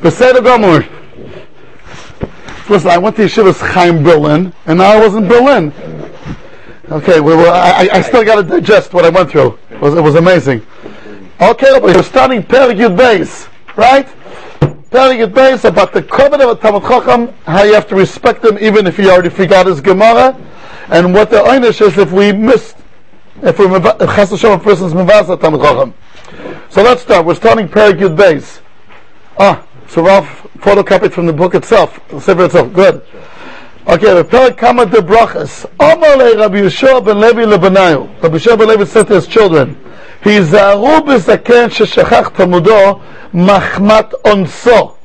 Beseder Gomor. Listen, I went to Yeshivas Chaim Berlin, and now I was in Berlin. Okay, well, I, I still got to digest what I went through. It was, it was amazing. Okay, studying Perik Yud Beis, right? Perik Yud Beis about the covenant of Talmud Chacham, how you have to respect him even if he already forgot his Gemara, and what the einish is if we missed, if we're if Chas Hashem a person's Mevasa Talmud Chacham. So let's start. We're starting Perik Yud Beis. Ah, so Ralph photocopied from the book itself, the Sefer itself. Good. Okay, Repelik Kama de Brachas. Omale Rabbi Yeshua ben Levi Lebanayu. Rabbi Yeshua ben Levi said to his children, Hizaru b'zaken sheshachach tamudo machmat onso.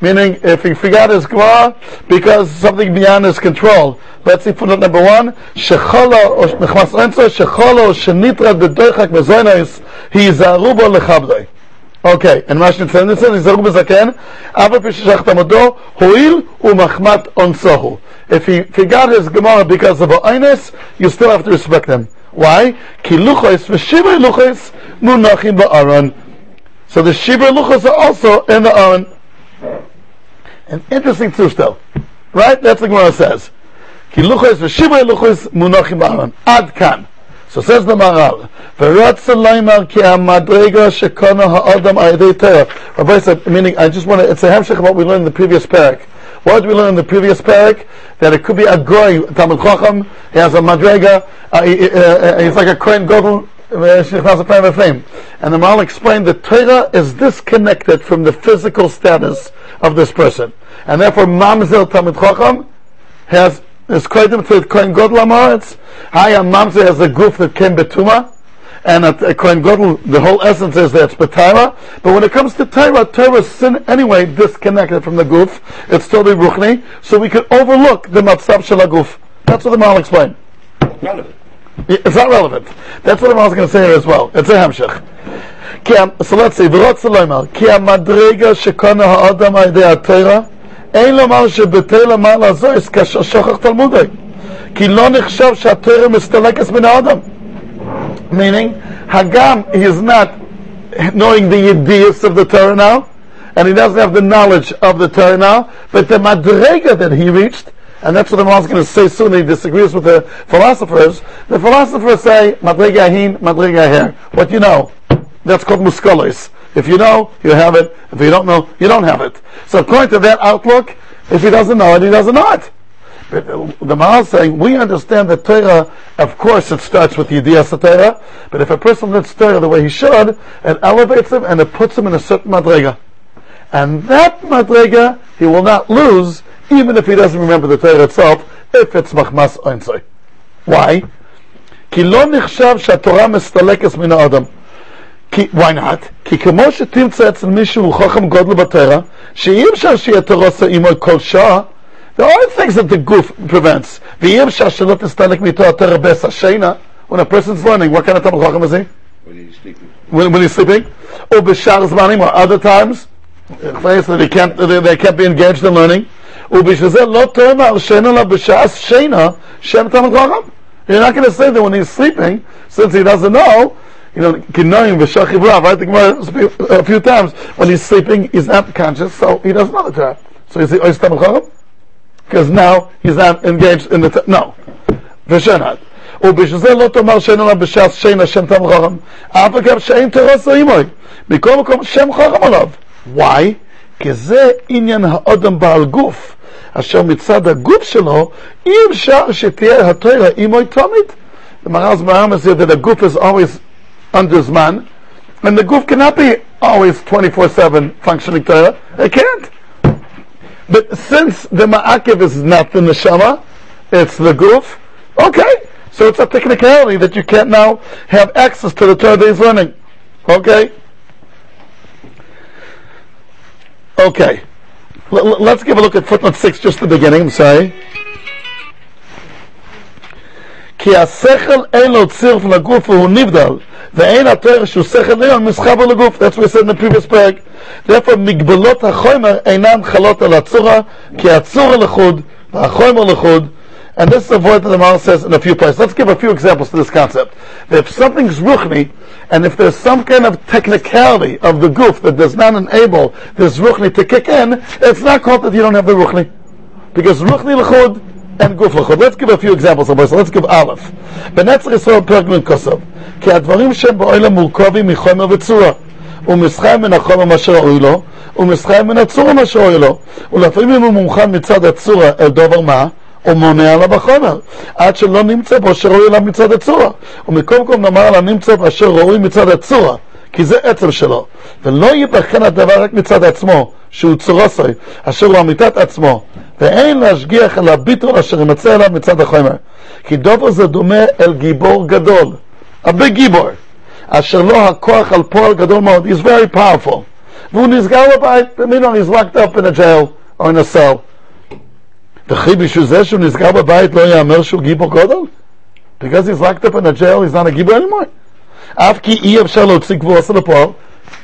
Meaning, if he forgot his Gemara, because something beyond his control. Let's see footnote number one. Shechala, machmat onso, shechala, shenitra de He is hizaru bo lechabdoi. אוקיי, אין מה שנציין לציין, היזהרו בזקן, אף על פי ששכח תלמודו, הואיל ומחמת אונסו. If he forgot his Gemara because of a you still have to respect him. Why? Ki luchos v'shibur luchos munachim ba'aron. So the shibur luchos are also in the aron. An interesting truth though. Right? That's what the Gemara says. Ki luchos v'shibur luchos munachim ba'aron. Ad kan. So says the said, meaning, I just want to. It's a hamshach of what we learned in the previous parak. What did we learn in the previous parak? That it could be a goy Talmud Chacham. He has a madrega. Uh, he, uh, uh, he's like a kohen gadol. And the Maharal explained that Torah is disconnected from the physical status of this person, and therefore Mamzel Talmud Chacham has it's koidim to koin godel I am mamzer has a goof that came betuma, and at uh, a koin godel, the whole essence is that it's betara. But when it comes to taira, taira sin anyway disconnected from the goof. It's totally ruchni, so we could overlook the matzab goof. That's what the Mal explained. None of it. It's not relevant. That's what I was going to say here as well. It's a hamshach. So let's see. Ki ha madrega shekana ha'adam ha'idei ha'torah אין לומר כאשר שוכח תלמודי, כי לא נחשב שהתרם מסתלקס מן האדם. Meaning, Hagam is not knowing the ideas of the Torah now, and he doesn't have the knowledge of the Torah now, but the Madrega that he reached, and that's what the Maharal is going to say soon, he disagrees with the philosophers, the philosophers say, Madrega hin, Madrega her, what you know, that's called muskolis. If you know, you have it. If you don't know, you don't have it. So according to that outlook, if he doesn't know it, he doesn't know it. But the Maharal is saying, we understand that Torah, of course it starts with the Yidiyas Torah, but if a person learns Torah the way he should, it elevates him and it puts him in a certain madrega. And that madrega, he will not lose, even if he doesn't remember the Torah itself, if it's machmas oinsoy. Why? כי לא נחשב שהתורה מסתלקת מן האדם. כי, why not? כי כמו שתמצא אצל מישהו חכם גודל בתורה, שאי אפשר שיהיה תורה עמו כל שעה, there are things that the goof prevents. When a person's learning, what kind of Talmud Chacham is he? When he's sleeping. When, when he's sleeping? Or b'shar zmanim, or other times, that they can't, they, they can't be engaged in learning. ובשביל לא תאמר שאין עליו בשעה שינה שם תלמוד חכם. You're not going to say that when he's sleeping, since he doesn't know, you know, kinoim v'shach I think a few times, when he's sleeping, he's not conscious, so he doesn't know the Torah. So is he Ois Talmud Chacham? because now he's not engaged in the t- no. ושנת. ובשביל זה לא תאמר שאין עליו בש"ס שאין השם תם חכם, אף אגב שאין תרס עימוי, מכל מקום שם חכם עליו. Why? כי זה עניין האדם בעל גוף, אשר מצד הגוף שלו אי אפשר שתהיה התוירה עימוי תמיד. The Maharal's Maharam said that the goof is always under Zman, and the goof cannot be always 24-7 functioning Torah. It can't. But since the ma'akiv is not the neshama, it's the goof, okay. So it's a technicality that you can't now have access to the Torah that he's learning. Okay? Okay. L- let's give a look at footnote 6, just the beginning, I'm sorry. כי השכל אין לו צירף לגוף והוא נבדל, ואין התואר שהוא שכל עליון מסחבר לגוף. That's what we said in the previous פרק. Therefore, מגבלות החומר אינן חלות על הצורה, כי הצורה לחוד והחומר לחוד, And this is a word that the Maral says in a few places. Let's give a few examples to this concept. If something's ruchni, and if there's some kind of technicality of the goof that does not enable this ruchni to kick in, it's not called that you don't have the ruchni. Because ruchni l'chud and guf l'chud. Let's give a few examples this. Let's give Aleph. בנצר ישראל פרק מן כוסף, כי הדברים שהם באוילם מורכבים מחומר וצורה. ומסחר מן החומר מה שראוי לו, ומסחר מן הצורה מה שראוי לו. ולפעמים אם הוא מומחן מצד הצורה אל דובר מה, הוא מונע עליו החומר, עד שלא נמצא בו שראוי אליו מצד הצורה. ומכל מקום נאמר עליו נמצא באשר ראוי מצד הצורה, כי זה עצם שלו. ולא ייבחן הדבר רק מצד עצמו, שהוא צורוסוי, אשר הוא אמיתת עצמו, ואין להשגיח על הביטול אשר ימצא אליו מצד החומר. כי דובר זה דומה אל גיבור גדול, big גיבור, אשר לו הכוח על פועל גדול מאוד, he's very powerful. והוא נסגר בבית, במינו, he's locked up in a jail or in a cell. וכי בשביל זה שהוא נסגר בבית לא יאמר שהוא גיבור גדול? Because he's locked up in a jail, he's not a גיבור anymore. אף כי אי אפשר להוציא גבול עשה לפועל,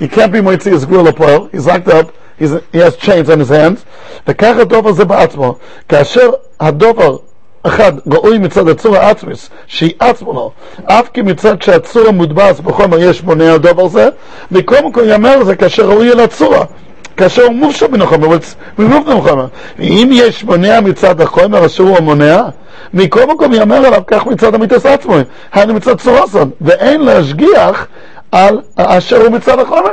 he can't be מוציא his גבול לפועל, he's locked up, he's, he has chains on his hands, וכך הדובר זה בעצמו. כאשר הדובר אחד ראוי מצד הצור העצמיס, שהיא עצמו לו, אף כי מצד שהצור המודבס בחומר יש מונע הדובר זה, מכל מקום יאמר זה כאשר ראוי אל הצורה. כאשר הוא מן החומר, removed מן החומר. ואם יש מונע מצד החומר אשר הוא המונע, מכל מקום יאמר עליו כך מצד המיתוס עצמו, היינו מצד צורסון, ואין להשגיח על אשר הוא מצד החומר.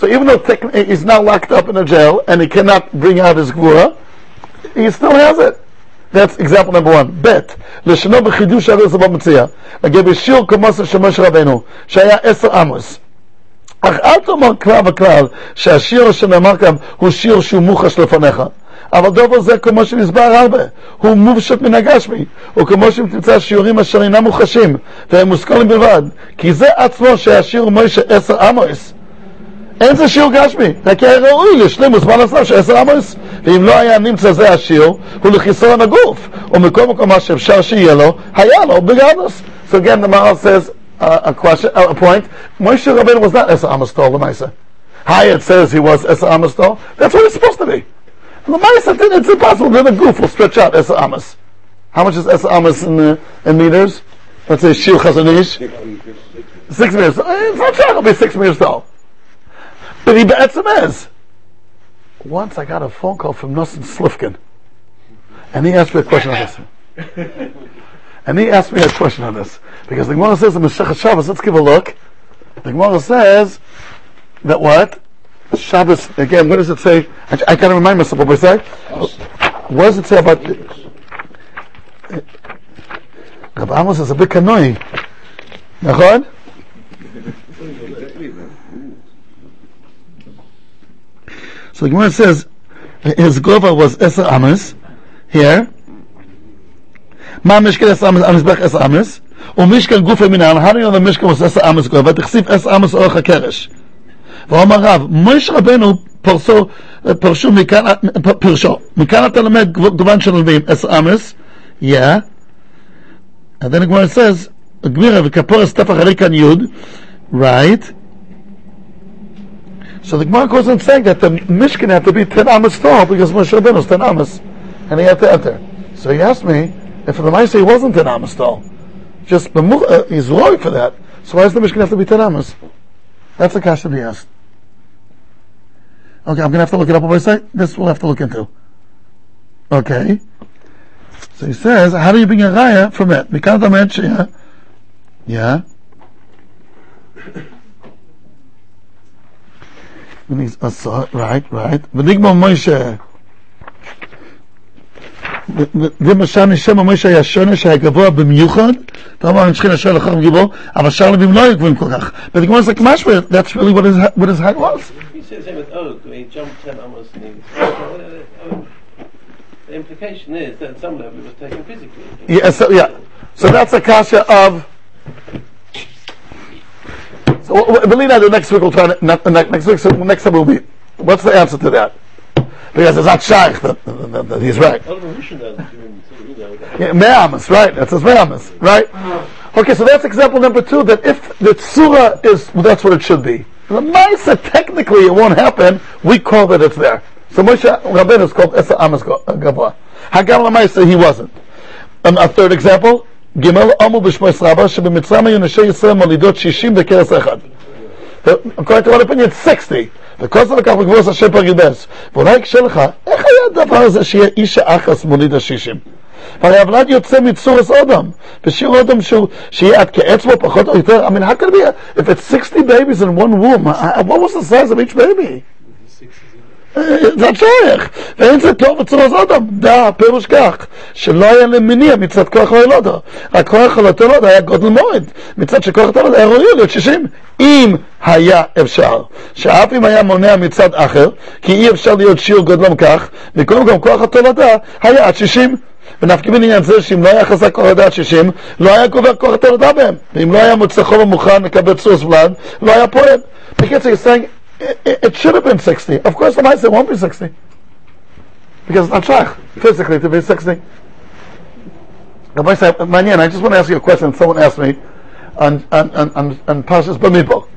So even though he's now locked up in a jail and he cannot bring out his gvura, he still has it. That's example number one. ב' לשונו בחידוש הרי זה במציע. לגבי שיר כמוסר של משה רבנו, שהיה עשר עמוס. אך אל תאמר כלל וכלל שהשיר שנאמר כאן הוא שיר שהוא מוחש לפניך. אבל דובר זה כמו שנסבר הרבה, הוא מופשט מן הגשמי, וכמו שאם תמצא שיעורים אשר אינם מוחשים, והם מושכלים בלבד, כי זה עצמו שהשיר מוישה עשר עמוס. אין זה שיעור גשמי, רק היה ראוי לשלימוס מה לעשות שעשר עמוס, ואם לא היה נמצא זה השיר, הוא לחיסרון הגוף, ומכל מקום מה שאפשר שיהיה לו, היה לו בגדוס. So again, the uh, a question, uh, a point. Moshe Rabbeinu was not Esa Amastol, Lemaisa. Hyatt says he was Esa Amastol. That's what it's supposed to be. Lemaisa, it's impossible. Then the goof will stretch out Esa Amas. How much is Esa Amas in, uh, in meters? Let's say Shir Chazanish. Six meters. It's not sure it'll be six meters tall. But he be'etzim is. Once I got a phone call from Nosson Slifkin. And he asked me a question on this. And he asked me a question on this because the Gemara says in Maseches Shabbos. Let's give a look. The Gemara says that what Shabbos again. What does it say? I, I gotta remind myself what we say. What does it say about? Rabbi Amos is a bit annoying. So the Gemara says his Gova was Eser Amos here. מה משקל עשר אמס, המזבח עשר אמס, ומשקל גופי מנהל, how do you know the משקל was עשר אמס גובה, תכסיף עשר אמס אורך הקרש. ואומר רב, מויש רבנו פרסו, פרשו מכאן, פרשו, מכאן אתה לומד גוון של נביאים, עשר אמס, yeah, and then הגמרא says, גמירה וכפורס טפח הרי כאן יוד, right, so the Gemara goes on saying that the Mishkan had to be 10 amas tall because Moshe Rabbeinu was 10 amas and he had to enter. So he asked me if the Maisa he wasn't 10 amas tall. Just uh, he's wrong for that. So why does the Mishkan have to be 10 amas? That's the question he asked. Okay, I'm going to have to look it up on my site. This we'll have to look into. Okay. So he says, how do you bring a raya from it? Because the mention, yeah. when he's assault, right, right. ונגמר מוישה, ומשל נשם מוישה היה שונה שהיה גבוה במיוחד, ואמר אני צריכים לשאול לכם גיבור, אבל שרלבים לא היו גבוהים כל כך. But the Gemara is like, משמע, that's really what his, what his height was. He says him with oak, he jumped 10 almost and he, the implication is that at some level it was taken physically. Yeah, so, yeah. So that's a kasha of so w- w- believe that the next week we'll try to, not, not next week. So next time will be. What's the answer to that? because it's not shaykh that, that, that he's right. yeah, me'amas, right? That's says me'amas, right? Okay, so that's example number two. That if the tsura is, well, that's what it should be. The ma'isa technically it won't happen. We call that it's there. So Moshe Rabbeinu is called Esa Amas Gavla. Hagam Lamaisa he wasn't. Um, a third example. Gimel Amu B'Shmois Rabba Shebimitzrama Yonashe Yisrael malidot Shishim Bekeres Echad. According to one opinion, 60. וכל זה לקח בגבוס השם פרגיבס. ואולי יקשה לך, איך היה הדבר הזה שיהיה איש האחס מוליד השישים? הרי הוולד יוצא מצורס אודם, בשיר אודם שהוא, שיהיה עד כאצבע פחות או יותר, I mean, how it be, if it's 60 babies in one womb, what was the size of each baby? זה שייך, ואין זה טוב בצורה אדם, דע, פירוש כך, שלא היה להם מניע מצד כוח הילודה, רק כוח הילודה היה גודל מועד, מצד שכוח הילודה היה ראוי להיות 60, אם היה אפשר, שאף אם היה מונע מצד אחר, כי אי אפשר להיות שיעור גודלם כך, וקודם כל כוח התולדה היה עד 60. ונפקא מן עניין זה שאם לא היה חזק כוח הדעת 60, לא היה גובר כוח התולדה בהם. ואם לא היה מוצא חוב ומוכן לקבל צוס ולד, לא היה פועל. בקיצור, he's it, it should have been 60. Of course, the Maisa won't be 60. Because it's not Shach, physically, to be 60. Rabbi said, Manyan, I just want to ask you a question someone asked me on, on, on, on, on Pashas Bamibo.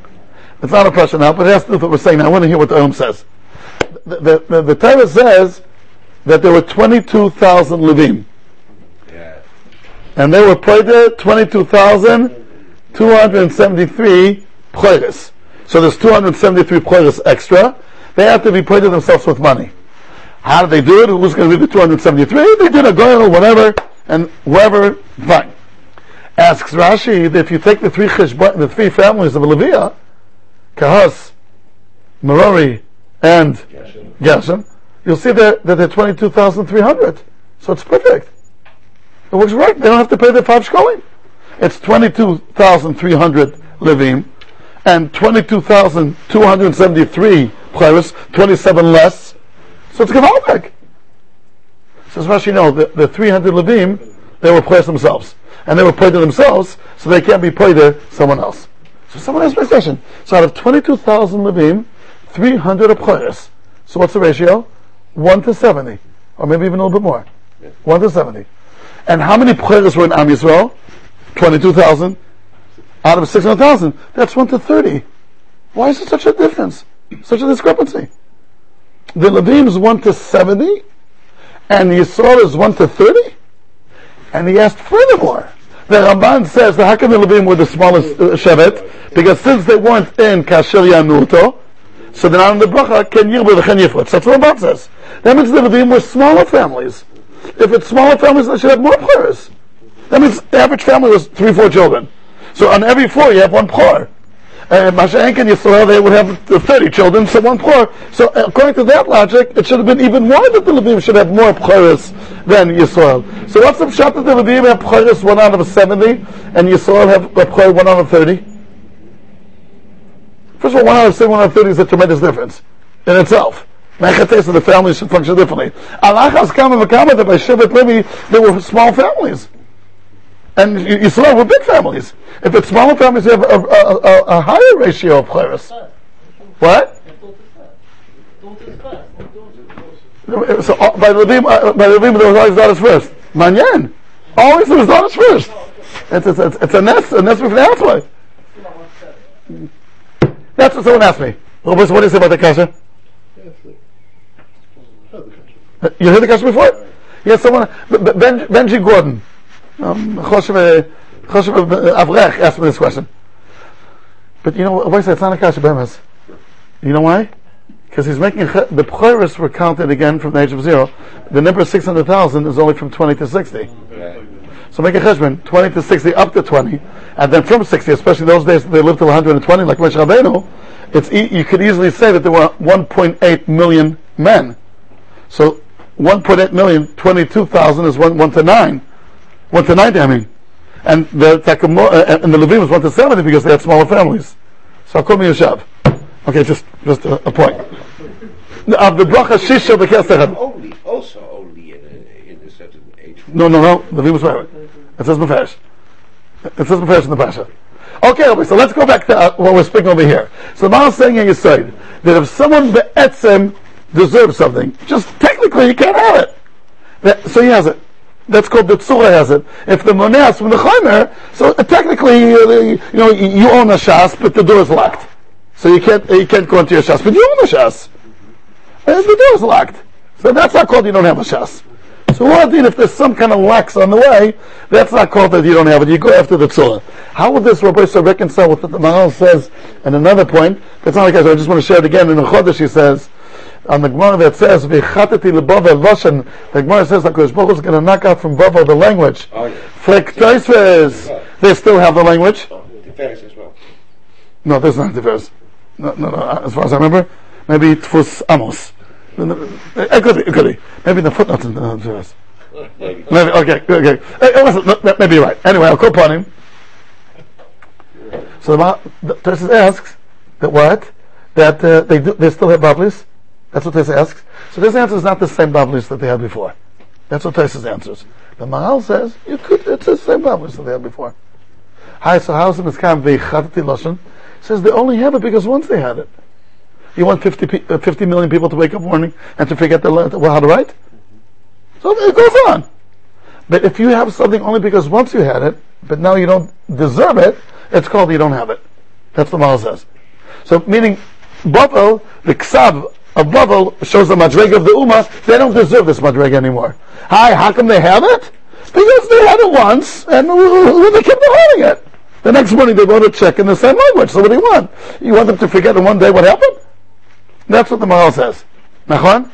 It's not a question now, but it has to do with what we're saying. I want to hear what the Om says. The, the, the, the Torah says that there were 22,000 Levim. And they were paid 22,273 Pchoiris. So there's 273 Pchoiris extra. They have to be paid themselves with money. How did they do it? Who's going to be the 273? They did a goyal or whatever, and whoever, fine. Asks Rashi that if you take the three cheshbon, the three families of Leviah, Kahas, Merari, and Gershon, you'll see that, that they're 22,300. So it's perfect. It works right. They don't have to pay the five shkolim. It's 22,300 Levim and 22,273 Pchairis, 27 less. So it's Gavaldik. Says Rashi, no, the, the 300 Levim, they were placed themselves. And they were paid to themselves, so they can't be paid to someone else. So someone my question. So out of 22,000 Levim, 300 are. So what's the ratio? 1 to 70. Or maybe even a little bit more. 1 to 70. And how many Pchairis were in Am Yisrael? 22,000. Out of 600,000. That's 1 to 30. Why is there such a difference? Such a discrepancy? The Levim is 1 to 70, and the Yisrael is 1 to 30. And he asked furthermore, the Ramban says that how come the Levim were the smallest uh, Shevet? Because since they weren't in Kasher Yanuto, so they're not in the Bracha, Ken Yirbu V'chen Yifritz. That's what Ramban says. That means the Levim were smaller families. If it's smaller families, they should have more Pcharis. That means the average family was three, four children. So on every four, you have one Pchar. And Mashenk and Yisrael, they would have 30 children, so one Pchar. So according to that logic, it should have been even more that the Levim should have more Pcharis than Yisrael. So what's the shot that the Levim have Pcharis 1 out of 70, and Yisrael have Pchar 1 out of 30? First of all, 1 out of 70, 1 out of 30 is a tremendous difference in itself. Mechates and the families should function differently. Alachas Kama V'Kama, that by Shevet Levi, they were small families. And Y- Yisrael were big families. If it's smaller families, you have a, a, a, a higher ratio of Pcharis. What? So uh, by Levim, uh, by the Levim, there was always daughters first. Manyan, always there was daughters first. It's, it's, it's, it's a nest, a nest with an alpha. That's what someone asked me. Well, what do you say about the kasha? You heard the kasha before? Yes, someone. Benji Gordon, um, Choshev Choshev Avrech asked me this question. But you know, say it's not a kasha bemes. You know why? Because he's making the pchoris were counted again from the age of zero. The number six hundred thousand is only from twenty to sixty. So make a cheshbon, 20 to 60 up to 20, and then from 60, especially those days they lived till 120 like Moshe Rabbeinu, it's e- you could easily say that there were 1.8 million men. So 1.8 million, 22,000 is 1, 1 to 9. 1 to 90, I mean. And the Takamo, uh, and the Levim was 1 to 70 because they had smaller families. So I'll call me a shav. Okay, just, just a, a point. Of the bracha shisha. Only, also only in a, in a certain age. No, no, no. The Levim was right. It says Mefesh. It says Mefesh in the Pasha. Okay, okay, so let's go back to uh, what we're speaking over here. So the is saying in your side that if someone be'etzem deserves something, just technically you can't have it. That, so he has it. That's called the tzura has it. If the monas from the chaimer, so technically uh, you know you, own a shas, but the door is locked, so you can't you can't go into your shas, but you own a shas, and the door is locked. So that's not called you don't have a shas. So what if there's some kind of lax on the way, that's not called that you don't have it. You go after the tzura. How would this Rabbi so reconcile with what the Maharal says? And another point, that's not like I said, I just want to share it again. In the Chodesh he says, on the Gemara that says, "V'chatati lebava loshen." The Gemara says that Kodesh Baruch is going to knock out from Bava the language. Oh, yeah. They still have the language. The Ferris as well. No, there's not the verse. No, no, no. As far as I remember, maybe it was Amos. It could be. It could be. Maybe the footnotes in the verse. Maybe. Maybe. Okay. Okay. Eh, eh, listen, no, that- maybe you're right. Anyway, I'll call upon him. So the, the asks that what that uh, they do, they still have bablis. That's what this asks. So this answer is not the same bablis that they had before. That's what Tosfos answers. The Mahal says you could. It's the same bablis that they had before. Hi, so how's it come v'chatati lashon? Says they only have it because once they had it. You want 50, pe- uh, 50 million people to wake up morning and to forget the, well, how to write? So it goes on. But if you have something only because once you had it, but now you don't deserve it, it's called you don't have it. That's what Mal says. So meaning, Bavel, the Ksav of Bavel shows the Madrega of the Ummah, they don't deserve this Madrega anymore. Hi, how come they have it? Because they had it once, and they kept on having it. The next morning they wrote a check in the same language. So what do you want? You want them to forget in one day what happened? That's what the Mahal says. Nachon?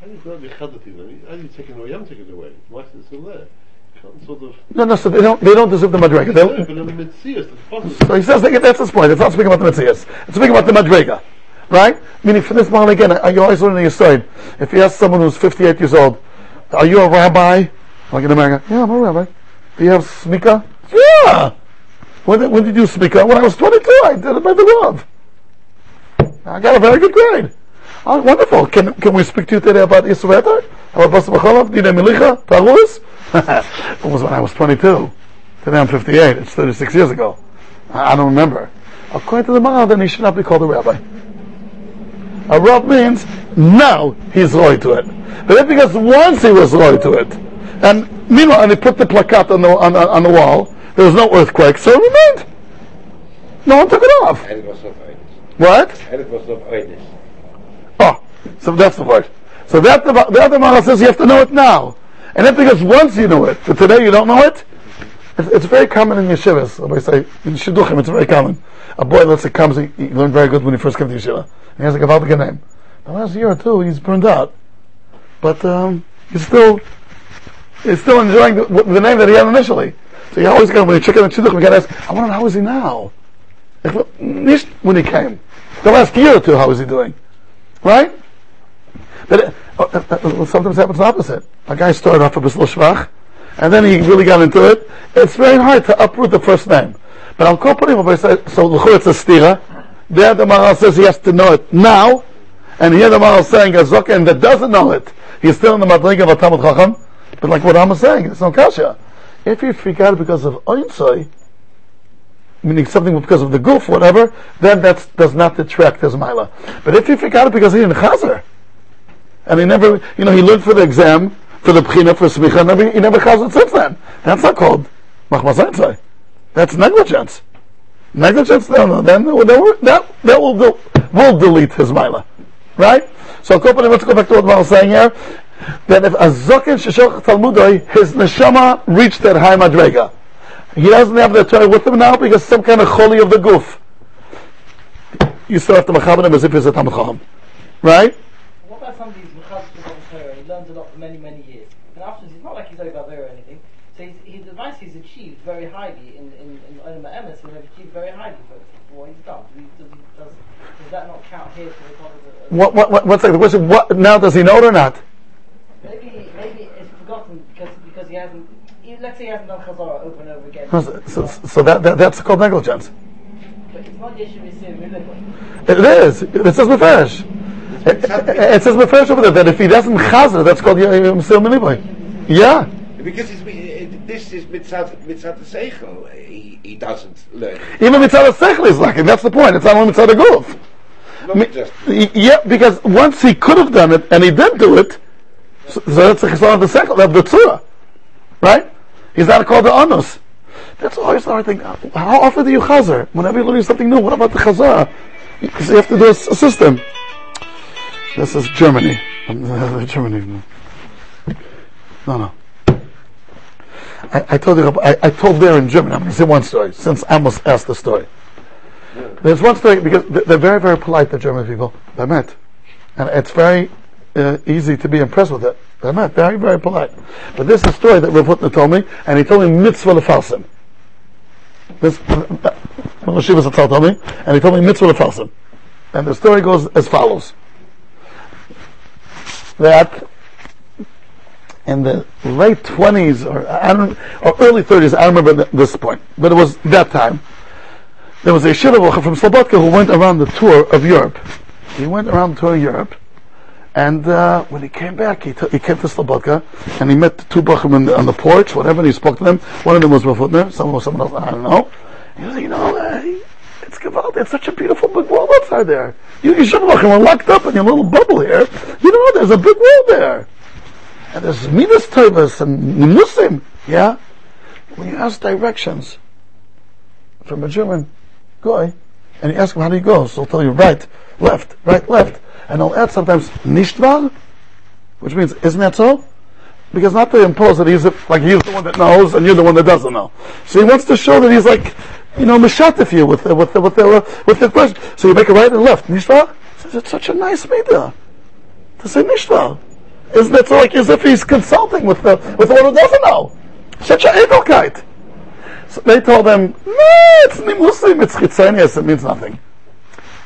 How do you grab your chadati then? How do you take it away? Haven't taken it away. Why is it still there? Sort of... No, no, so they don't, they don't deserve the Madrega. They, but in the the positive. So he says that- that's his point. It's not speaking about the Metzias. It's speaking about the Madrega. Right? Meaning for this moment again, I- you always learn in your story. If you ask someone who's 58 years old, are you a rabbi? Like in America, yeah, I'm a rabbi. Do you have smika? Yeah! When did, when did you do smika? When I was 22, I did it by the love. I got a very good grade. Oh, wonderful. Can, can we speak to you today about Yisrael? About Basa B'cholav? Dina Milicha? Tarus? it was when I was 22. Today I'm 58. It's 36 years ago. I I don't remember. According to the Maral, then he should not be called a rabbi. A rab means now he's loyal to it. But if because once he was loyal to it, and meanwhile, and he put the plakat on the on, the- on the wall, there was no earthquake, so it remained. No one took it off. And it was not. What? And it was not. Oh, so that's the word. So that the, the Maral says you have to know it now. And if because once you know it, but today you don't know it, it's, very common in yeshivas. I say in shidduchim, it's very common. A boy, let's say, comes, he, he learned very good when he first came to yeshiva. He has a Gavaldic name. The last year or two, he's burned out. But um, he's still he's still enjoying the, the name that he had initially. So you always got when you check out the shidduchim, you got to ask, I wonder how is he now? When he came. The last year or two, how is he doing? Right? But uh, uh, uh, sometimes happens the opposite. A guy started off with a bisl shvach, and then he really got into it. It's very hard to uproot the first name. But him say, so l'chur it's a stira. There the Maral says he has to know it now, and here the Maral is saying a zoken that doesn't know it, he's still in the madriga of a Talmud Chacham. But like what I'm saying, it's no kasha. If you out because of oinsoy, meaning something because of the goof, whatever, then that does not detract his mila. But if you freak out because he didn't chazer, and he never, you know, he learned for the exam, for the pchina, for smicha, never, he never chazered since then. That's not called machmazainzai. That's negligence. Negligence, no, no, then that, that, will, do, will delete his mila. Right? So, let's go back to what I was saying here. That if a zokin sheshoch talmudoi, his neshama reached that high madrega. He doesn't have the Torah with him now because some kind of choli of the goof. You still have to machabed him as if he's a Talmud Chacham. Right? What about somebody who's Torah? He learns a lot for many, many years. And afterwards, it's not like he's over there or anything. So he's, he's advice he's achieved very highly in in in Olam Emes. He's achieved very highly for, for what he's done. Do we- Does, does, does that not count here for the God of the? What, what, what, what's like the question? What, now does he know it or not? Maybe maybe it's forgotten because because he hasn't. He, let's say he hasn't done Chazara over and over again. So, so, so that, that, that's called negligence. But it's not Yeshiva Yisir Milikwa. It is. It says Mefresh. It, it, it says Mefresh over there that if he doesn't chazer, that's called Msil Miliboy. Yeah. Because it's, it, this is mitzat mitzat seichel. He, he doesn't learn. Even Mitzvah Sechel is it. That's the point. It's not only Mitzvah Goof. Not Me- just Yeah, because once he could have done it and he didn't do it, so, so that's the chesed of the second of the tzura, right? He's not called the anus. That's always the hard thing. How often do you chazer? Whenever you're learning something new, what about the chazar? Because you have to do a, system. This is Germany. Germany. No, no. I, I told you, I, I told there in German, I'm going to say one story, since I Amos asked the story. There's one story, because they- they're very, very polite, the German people. They met. And it's very uh, easy to be impressed with it. They're met. Very, very polite. But this is a story that Rav told me, and he told me mitzvah lefalsim. This, uh, Rosh Yeshiva Zatzal told me, and he told me mitzvah lefalsim. And the story goes as follows. That in the late 20s or, or early 30s, I remember th- this point, but it was that time, there was a Yeshiva from Slobodka who went around the tour of Europe. He went around the tour of Europe, and uh, when he came back, he, t- he came to Slobodka, and he met the two Bachim on the, the porch, whatever, and he spoke to them. One of them was Rav Hutner, someone was someone else, I don't know. He was you know, uh, it's Gewalt, it's such a beautiful big world outside there. You, you should Bachim are locked up in your little bubble here. You know, there's a big world there. And there's Midas Tovas and Muslim, yeah? When you ask directions from a German guy, and you ask him how do you go, so he'll tell you right, left, right, left, and he'll add sometimes nicht which means isn't that so? Because not to impose that he's the, like he's the one that knows and you're the one that doesn't know. So he wants to show that he's like, you know, mishatif you with the, with the, with the, with the question. So you make a right and left, nicht? Says it's such a nice meter to say nicht. Isn't it so like as if he's consulting with the with the one who doesn't know? Such a edelkeit. So they told him, no, it's Muslim, it's chitzonius, it means nothing.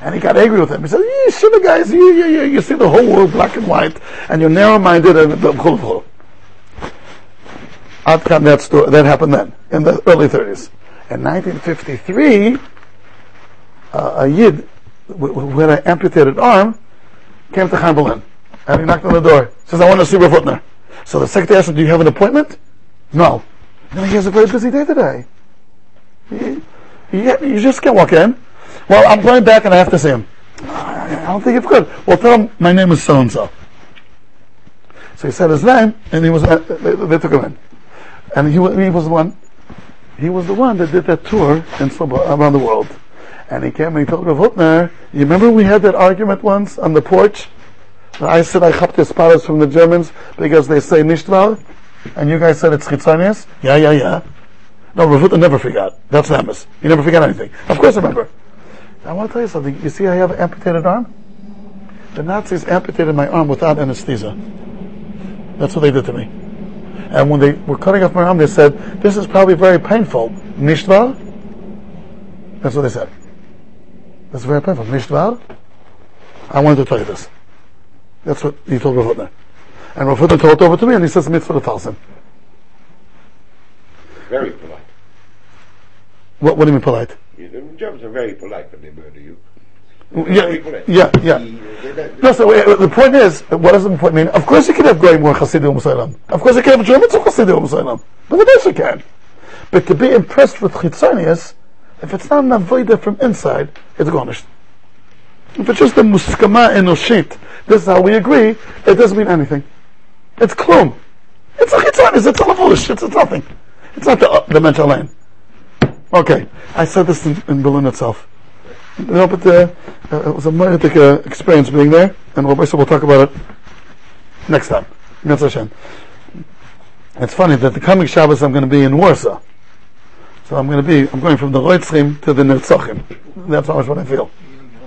And he got angry with him. He said, you shiva guys, you, you, you, you see the whole world black and white, and you're narrow-minded, and blah, that happened then, in the early 30s. In 1953, uh, a Yid, had an amputated arm, came to Chaim. And he knocked on the door. Says, I want to see Rav Hutner. So the secretary asked him, do you have an appointment? No. No, he has a very busy day today. You, you, just can't walk in. Well, I'm going back and I have to see him. I don't think it's good. Well, tell him my name is so and so. He said his name, and he was. Uh, they, they took him in, and he, he was the one. He was the one that did that tour in Slobo- around the world, and he came and he told Rav "You remember we had that argument once on the porch? I said I chopped the sparas from the Germans because they say nishtval, and you guys said it's chitzonius. Yeah, yeah, yeah. No, Rav Hutner never forgot. That's Amos. He never forgot anything. Of course, I remember. I want to tell you something. You see, I have an amputated arm. The Nazis amputated my arm without anesthesia. That's what they did to me. And when they were cutting off my arm, they said, "This is probably very painful." Nishtval. That's what they said. That's very painful. Nishtval. I wanted to tell you this. That's what he told Rav Hutner. And Rav Hutner told it over to me, and he says, "Mitzvah Talsim." Very polite. What, what do you mean polite? The Germans are very polite when they murder you. Yeah, Very polite. yeah, yeah. The- No, so uh, the point is, what does the point mean? Of course you can have Goyim or Hasidim Musaylam. Of course you can have Germans or Hasidim Musaylam. But of course you can. But to be impressed with Chitzonius, if it's not an avoida from inside, it's garnished. If it's just a muskama enoshit, this is how we agree, it doesn't mean anything. It's klum. It's a Chitzonius, it's a lavush, it's, it's nothing. It's not the, uh, the mental. Okay, I said this in, in Berlin itself. But uh, uh, it was a magnetic uh, experience being there, and we'll talk about it next time. It's funny that the coming Shabbos I'm going to be in Warsaw. So I'm going to be, I'm going from the Reutzrim to the Nerzachim. That's how much what I feel.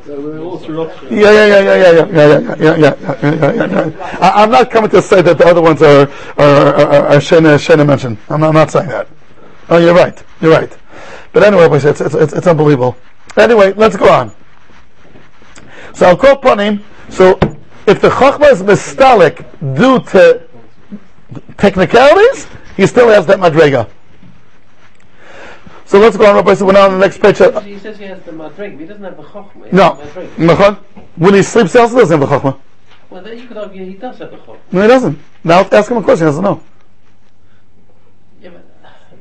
Yeah, yeah, yeah, yeah, yeah, yeah, yeah, yeah, yeah, I'm not coming to say that the other ones are are are, are Shena Shena mentioned. I'm not, I'm not saying that. Oh, you're right. You're right. But anyway, it's it's it's, it's, unbelievable. Anyway, let's go on. So I'll call him. So if the Chochmah is mistalik due to technicalities, he still has that madrega. So let's go on. So we're now on the next page. Uh, He says he has the madrig, but he doesn't have the chokhmah. No, the. When he sleeps, else, he also doesn't have the Chochmah. Well, then you could argue he does have the chokhmah. No, he doesn't. Now ask him a question. He doesn't know. Yeah,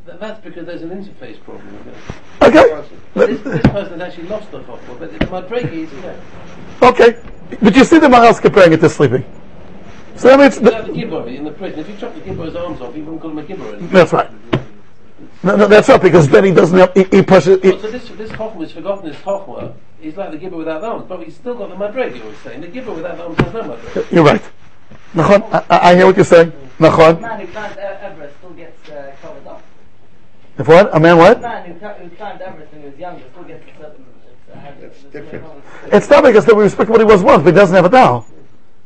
but that's because there's an interface problem. Okay. This, this person has actually lost the chokhmah, but the madrig is there. Okay. But you see the Maharal's comparing it to sleeping. So that means, the gibber in the prison, if you chop the gibber's arms off, you wouldn't call him a gibber. that's right. No, no, that's right, because then he doesn't have, he, he pushes, he, Well, so this this chokhmah is forgotten as chokhmah. He's like the giver without arms, but he's still got the madrig. You're saying the giver without arms has no madrig. you're right. Nachon, I, I I hear what you're saying. Nachon. A man who climbs Everest still gets uh, covered up. If what? A man what? A man who, cli- who climbed Everest when he was younger still gets a certain. Uh, has- That's has- different. It's not because they respect what he was once, but he doesn't have it now.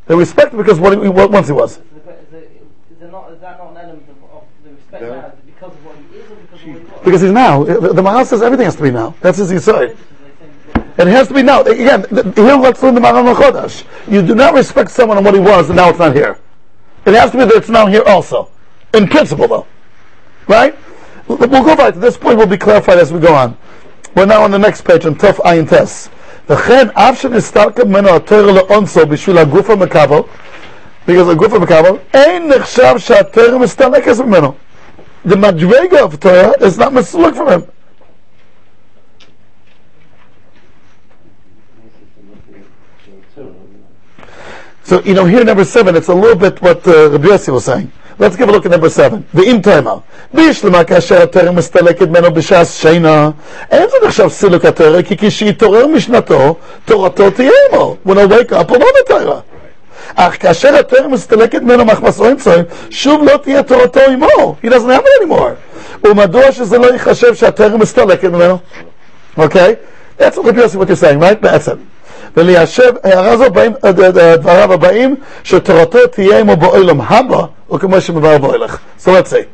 They respect because what he what once he was. Is, it- is, it- is, there not, is that not an element of, of the respect No. now? Is it because of what he is or because of what he was? Because he's now. The, the Mahal says everything has to be now. That's his Yisrael. And it has to be now. Again, th- here let's learn the Maran Chodesh. You do not respect someone on what he was, and now it's not here. It has to be that it's now here also. In principle, though. Right? We'll we'll go back to this point, will be clarified as we go on. We're now on the next page, on Tuf Ayin Tes. וכן, אף שנסתלקה ממנו התויר לאונסו בשביל הגוף המקבל, because הגוף המקבל, אין נחשב שהתויר מסתלקת ממנו. The madrega of Torah is not misluk from him. So, you know, here number seven, it's a little bit what uh, Rabbi Yossi was saying. Let's give a look at number seven. ואם תאמר, בישלמה כאשר התרם מסתלקת ממנו בשעת שינה, אין זה נחשב סילוק התרם, כי כשיתעורר משנתו, תורתו תהיה עמו. When I wake up, הוא לא בתרא. אך כאשר התרם מסתלקת ממנו מחמסו אינסוי, שוב לא תהיה תורתו עמו. He doesn't have it anymore. ומדוע שזה לא ייחשב שהתרם מסתלקת ממנו? אוקיי? That's what Rabbi Yossi, what you're saying, right? בעצם. וליישב, הערה זו באים, אה, אה, דבריו הבאים, שתורתו תהיה עמו בעולם הבא, וכמו שמבאר באוילך. So let's see.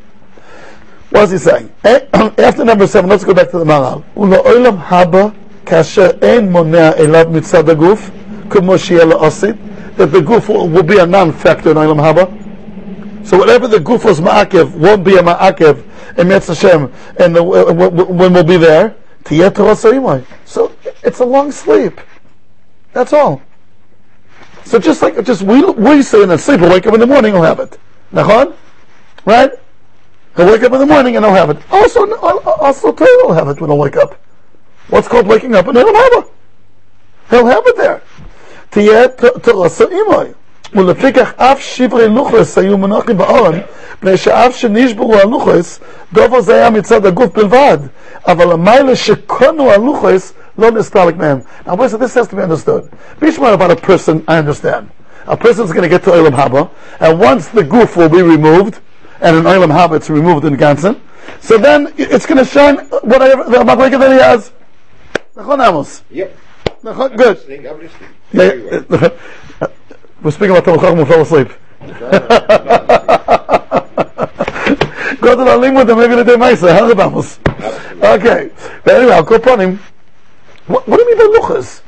What is he saying? Eh, After number seven, let's go back to the Maral. ולעולם הבא, כאשר אין מונע אליו מצד הגוף, כמו שיהיה לעשית, that the goof will, be a non-factor in Olam Haba. So whatever the goof was ma'akev won't be a ma'akev in Metz Hashem, and the, when we'll be there, So it's a long sleep. That's all. So just like just we we say in the sleep, he'll wake up in the morning, he'll have it. Nachon, right? He'll wake up in the morning and he'll have it. Also, also Torah will have it when he'll wake up. What's called waking up in Olam Haba? He'll have it there. תהיה תורה סעימוי. ולפיכך אף שברי לוחס היו מונחים באורן, מפני שאף שנשברו הלוחס, דובר זה היה מצד הגוף בלבד, אבל המיילה שקונו הלוחס לא נסתלק מהם. Now listen, this has to be understood. Bishmar about a person, I understand. A person's going to get to Olam Haba, and once the goof will be removed, and in Olam Haba it's removed in Gansen, so then it's going to shine whatever the Madrega that he has. Nachon Amos. Yep. Nachon- I'm Good. listening, I'm listening. Yeah, Very well. yeah. We're speaking about Talmud Chacham who fell asleep. Go to the limud and maybe the day Maisa. How vamos? Okay. But anyway, I'll go upon him. What, what do you mean by luchas?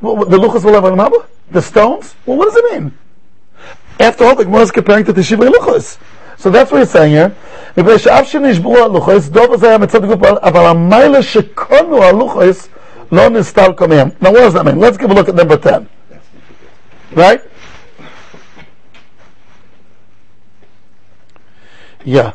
What, what, the luchas will have an maba? The stones? Well, what does it mean? After all, the Gemara is comparing to Teshiva luchas. So that's what he's saying here. מפני שאף שנשברו הלוחס, דוב הזה היה מצד הגוף, אבל המיילה שקונו הלוחס no nistal kamehim. Now what does that mean? Let's give a look at number 10. Right? Yeah.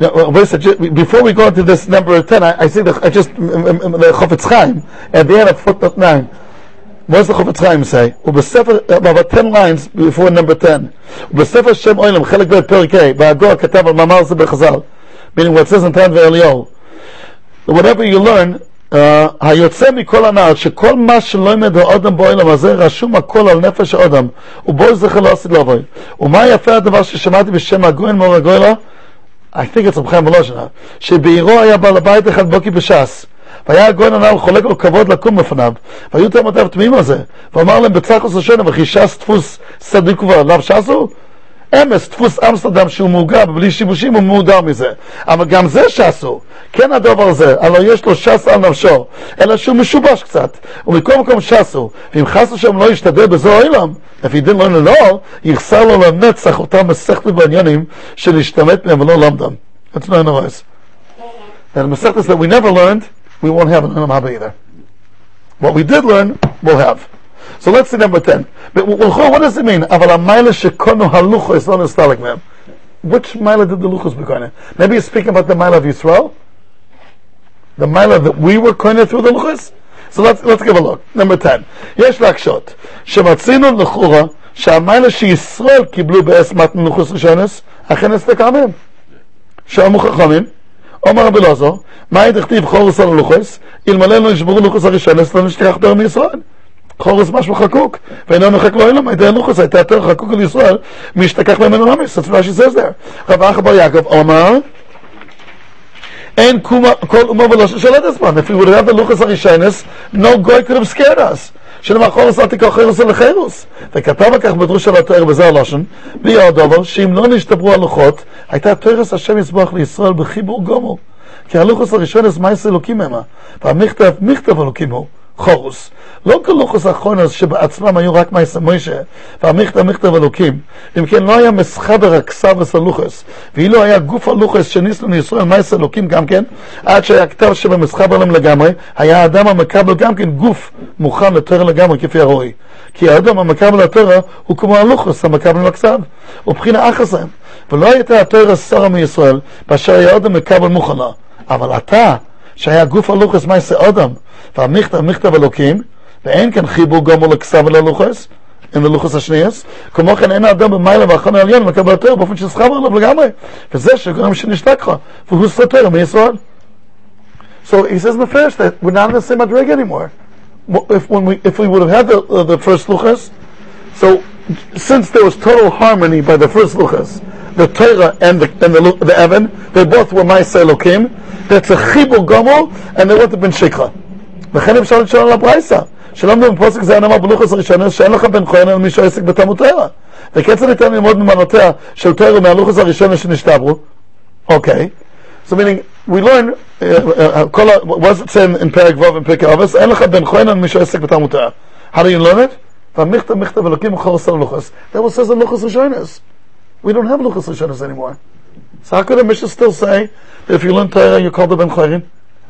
Now, before we go into this number 10, I, I see the, I just, the Chofetz Chaim, at the end of footnote 9, what does the Chofetz Chaim say? ובספר, about 10 lines before number 10. ובספר שם אוילם, חלק ב' פרק ה', בהגוה כתב על מאמר זה בחז"ל, meaning what it says in תן ואליהו. whatever you learn, uh, היוצא מכל הנער, שכל מה שלא ילמד האודם באוילם הזה, רשום הכל על נפש האודם, ובו זכר לא עשית לבוי. ומה יפה הדבר ששמעתי בשם הגויין מור הגוילה? I think it's רב חיים ולושנה, שבעירו היה בעל הבית אחד בוקי בש"ס. והיה הגויין הנ"ל חולק לו כבוד לקום בפניו, והיו תלמודיו תמימים על זה, ואמר להם בצחוס השנה, וכי ש"ס דפוס צדיק ובעליו ש"ס הוא? אמס, דפוס אמסטרדם שהוא מעוגר בלי שיבושים הוא מודר מזה. אבל גם זה ש"סו, כן הדבר הזה, הלוא יש לו ש"ס על נפשו, אלא שהוא משובש קצת, ומכל מקום ש"סו, ואם חס ושלום לא ישתדל בזו he didn't learn it all, יחסר לו לנצח אותם מסכתות בעניינים שנשתמט מהם ולא למדם. That's not otherwise. And the mesechtas that we never learned, we won't have in Olam Haba either. What we did learn, we'll have. So let's see number 10. But w- w- what does it mean? אבל המיילה שקונו הלוחס לא נסתלק מהם. Which Mila did the Luchas become? Maybe he's speaking about the Mila of Yisrael? The Mila that we were coined through the Luchas? So let's, let's give a look. Number 10. יש להקשות, שמצינו לכאורה שהמיילה שישראל קיבלו בעש מתן לוחס ראשונס, אכן הסתקה מהם. שאמרו חכמים, אומר רבי אלעזר, מה דכתיב חורס על הלוחס, אלמלא לא ישברו לוחס הראשונס, לא נשכח פר מישראל. חורס משהו חקוק, ואינו נחק לא אילם, הייתה לוחס, הייתה יותר חקוק על ישראל, משתכח ממנו ממש, what Rashi says there. רב אחא בר יעקב אומר, אין כל אומה ולא we would have the luchas הרישיינס, no goy could have scared us. שנאמר חורס אל תיקח חירוס אל חירוס. וכתב על כך בדרוש של התואר בזה הלושן, עוד דבר, שאם לא נשתברו הלוחות, הייתה תוארס השם יסבוח לישראל בחיבור גומו. כי הלוחס הרישיינס מייס אלוקים המה, והמכתב, מכתב אלוקים הוא. חורוס. לא כל לוחוס אחרונס שבעצמם היו רק מייסה מוישה, והמכתב מכתב אלוקים. אם כן לא היה מסחבר הכסבס הלוחס, ואילו היה גוף הלוחס שניסנו לישראל מייסה אלוקים גם כן, עד שהיה כתב שבמסחבר להם לגמרי, היה האדם המקבל גם כן גוף מוכן לתורה לגמרי כפי הרואי. כי האדם המקבל לתורה הוא כמו הלוחס המקבל לכסב, ובחינה אחס. ולא הייתה התורה שרה מישראל, באשר היה אדם מקבל מוכנה. אבל אתה, שהיה גוף הלוחס מייסה אדם, והמכתב מכתב אלוקים, ואין כאן חיבור גמור לכסב וללוחס, אין ללוחס השניאס, כמו כן אין האדם במיילה והחון העליון מקבל יותר באופן שסחבר עליו לגמרי, וזה שגורם שנשתכחה, והוא סותר מישראל. So he says in the first that we're not in the same madrig anymore. If, when we, if we would have had the, uh, the first luchas, so since there was total harmony by the first luchas, the Torah and the, and the, the Evan, they both were Maaseh Elokim, that's a chibur gomel, and they would have been shikra. לכן אפשר לשאול על הברייסה, שלא מדברים בפוסק זה הנאמר בלוחס הראשון, שאין לך בן כהן על מי שעסק בתלמוד תורה. וכיצד ניתן ללמוד ממנותיה של תורה מהלוחס הראשון שנשתברו? אוקיי. So meaning, we learn, כל ה... what does it say in פרק ו' in פרק אבס? אין לך בן כהן על מי שעסק בתלמוד תורה. How do you learn it? והמכתב מכתב אלוקים וחורס על לוחס. That was says in לוחס ראשונס. We don't have לוחס ראשונס anymore. So how could a Mishnah still say that if you learn Torah, you're called a Ben Chayrin?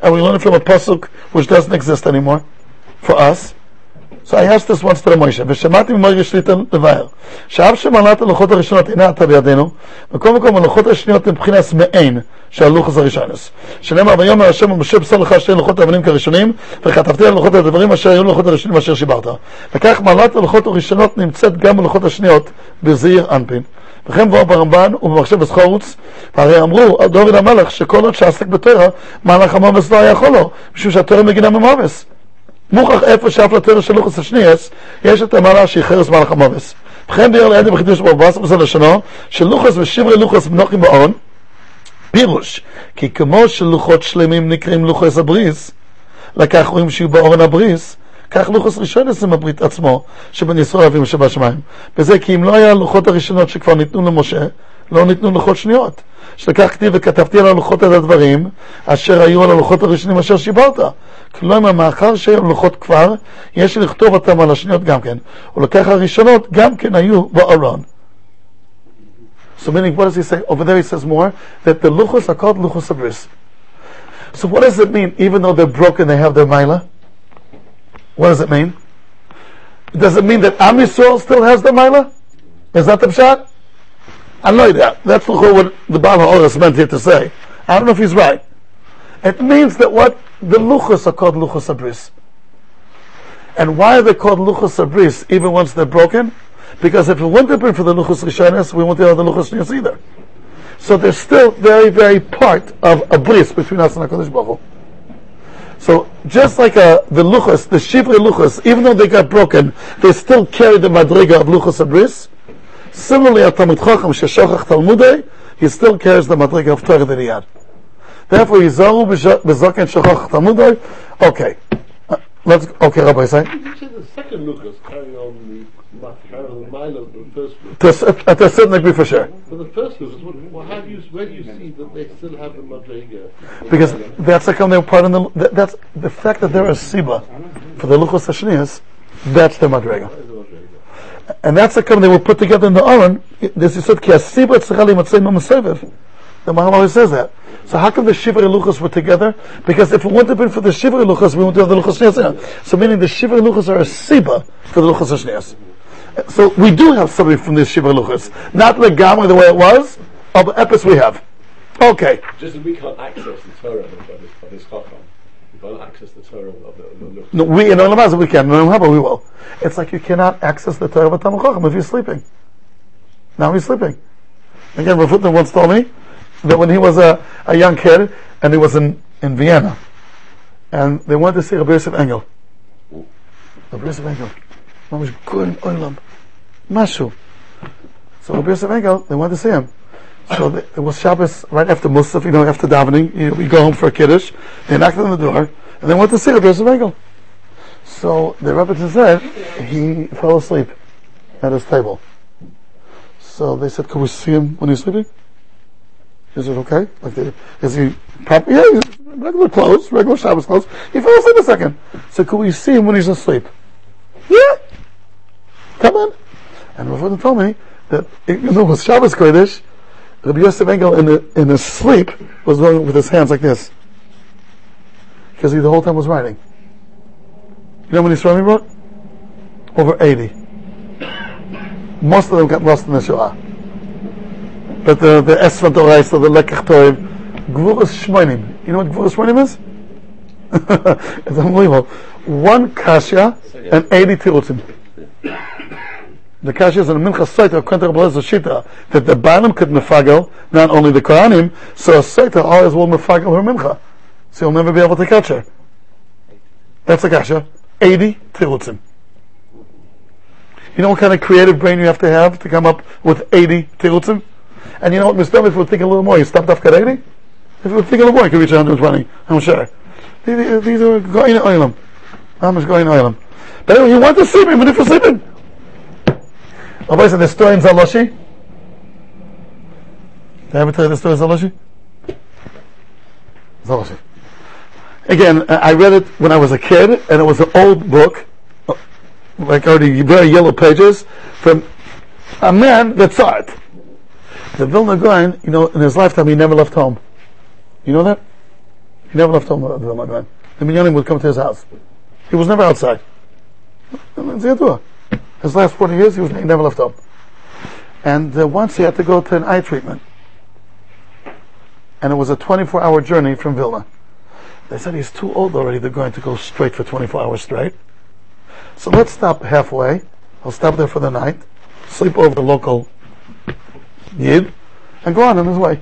And we learn it from a pasuk which doesn't exist anymore for us. So I asked this once to the Moshe, ושמעתי ממוירי שליטה לבאר, שאף שמנת הלוחות הראשונות אינה עתה בידינו, בכל מקום הלוחות השניות הן מבחינת מעין של הלוחס הראשונס. שנאמר, ויאמר השם ומשה בשר לך שתי לוחות האבנים כראשונים, וכתבתי על לוחות הדברים אשר היו לוחות הראשונים אשר שיברת. וכך מעלת הלוחות הראשונות נמצאת גם בלוחות השניות בזעיר אנפין. וכן בואו ברמב"ן ובמחשב הסחורוץ, והרי אמרו על דוד המלך שכל עוד שעסק בתורה, מהלך המובס לא היה יכול לו, משום שהתורה מגינה ממובס. מוכח איפה שאף לתורה של לוחס השניאס, יש את המעלה שהיא חרס מהלך המובס. וכן ביאר לעדי בחידוש בבאס בסל לשונו, שלוחס ושברי לוחס מנוחים באון, פירוש, כי כמו שלוחות שלמים נקראים לוחס הבריס, לקח רואים שיהיו באורן הבריס, כך לוחס ראשונס עם הברית עצמו, ישראל אבינו שבשמיים. וזה כי אם לא היה הלוחות הראשונות שכבר ניתנו למשה, לא ניתנו לוחות שניות. שלקח כתיב וכתבתי על הלוחות את הדברים, אשר היו על הלוחות הראשונים אשר שיברת. כלומר, מאחר שהיו לוחות כבר, יש לכתוב אותם על השניות גם כן. ולקח הראשונות גם כן היו בארון. So meaning, what does he say? Over there he says more, that the luchos are called luchos abris. So what does it mean, even though they're broken, they have their maila? What does it mean? Does it mean that Am Yisrael still has the Maila? Is that the pshat? I know that. That's what the Baal HaOras meant here to say. I don't know if he's right. It means that what the luchos are called luchos abris. And why are they called luchos abris even once they're broken? Because if it wouldn't have been for the luchos rishonis, we wouldn't have the luchos niyas either. So they're still very, very part of a bris between us and HaKadosh Baruch Hu. So just like uh, the luchas, the shivri luchas, even though they got broken, they still carry the madriga of luchas abris. Similarly, a Talmud Chacham sheshochach Talmudei, he still carries the madriga of Torah that he had. Therefore, Yizaru bezoken shechach Talmudei. Okay, uh, let's. Okay, Rabbi, say. The second luchos carry on To, a to a certain degree, for sure, But the first luchos, what, what have you, where do you see that they still have the Madriga? because that's like they were part of the. that- That's the fact that they're a siba for the luchas hashnias. That's the madriga. And that's the come they were put together in the Aron. This is said, ki asiba tzachali matzei mamaseviv. The Mahamar says that. So how come the Shiva and Luchas were together? Because if it wouldn't have been for the Shiva and Luchas, we wouldn't have the Luchas Shneas. So meaning the Shiva and Luchas are a Siba for the Luchas Shneas. So we do have something from this Shiva Luchas. Not Legama the way it was, of the Epis we have. Okay. Just as we can't access the Torah of this, of this Chacham, we can't access the Torah of the, the. No, we in Olam Hazeh we can. In Olam Haba we will. It's like you cannot access the Torah of a Talmud Chacham if you're sleeping. Now he's sleeping. Again, Rav once told me that when he was a, a young kid and he was in, in Vienna and they wanted to see Rabbi Yosef Engel. Rabbi Yosef Engel. Mamish good oilam. Mashu. So Rabbi Yosef Engel, they went to see him. So it was Shabbos right after Musaf, you know, after davening. You know, we go home for a kiddush. They knocked on the door, and they went to see Rabbi Yosef Engel. So the Rebbe said he fell asleep at his table. So they said, "Can we see him when he's sleeping?" Is it okay? Like, is he proper? Yeah, he's regular clothes, regular Shabbos clothes. He fell asleep a second. So can we see him when he's asleep? Yeah. Come in. And Rav told me that even though it was Shabbos Kodesh, Rabbi Yosef Engel in, the, in his sleep was doing with his hands like this. Because he the whole time was writing. You know how many he wrote? Over 80. Most of them got lost in the Shoah. But the, the Esra the Lekach Toiv, Gvuras Shmoinim. You know what Gvuras Shmoinim is? it's unbelievable. One Kasha and 80 Tirutzim. The Kasha is in the Mincha Saita, of to Rabbi Shita, that the Banim could mefagel, not only the Kohanim, so a Saita always will mefagel her Mincha. So you'll never be able to catch her. That's the Kasha. 80 Tirutzim. You know what kind of creative brain you have to have to come up with 80 Tirutzim? And you know what, Mr. If we think a little more, you stopped off Karegi? If we're thinking a little more, you could reach 120, I'm sure. These, are going oilam. I'm just going oilam. But anyway, you want to sleep even if you're sleeping. Rabbi said the story in Zaloshi. Did I ever tell you the story in Zaloshi? Zaloshi. Again, I read it when I was a kid, and it was an old book, like already very yellow pages, from a man that saw it. The Vilna Gaon, you know, in his lifetime, he never left home. You know that? He never left home, the Vilna Gaon. The Minyanim would come to his house. He was never outside. His last 40 years, he, was, he never left home. And uh, once he had to go to an eye treatment. And it was a 24 hour journey from Vilna. They said he's too old already, they're going to go straight for 24 hours straight. So let's stop halfway. I'll stop there for the night, sleep over the local Yid, and go on on his way.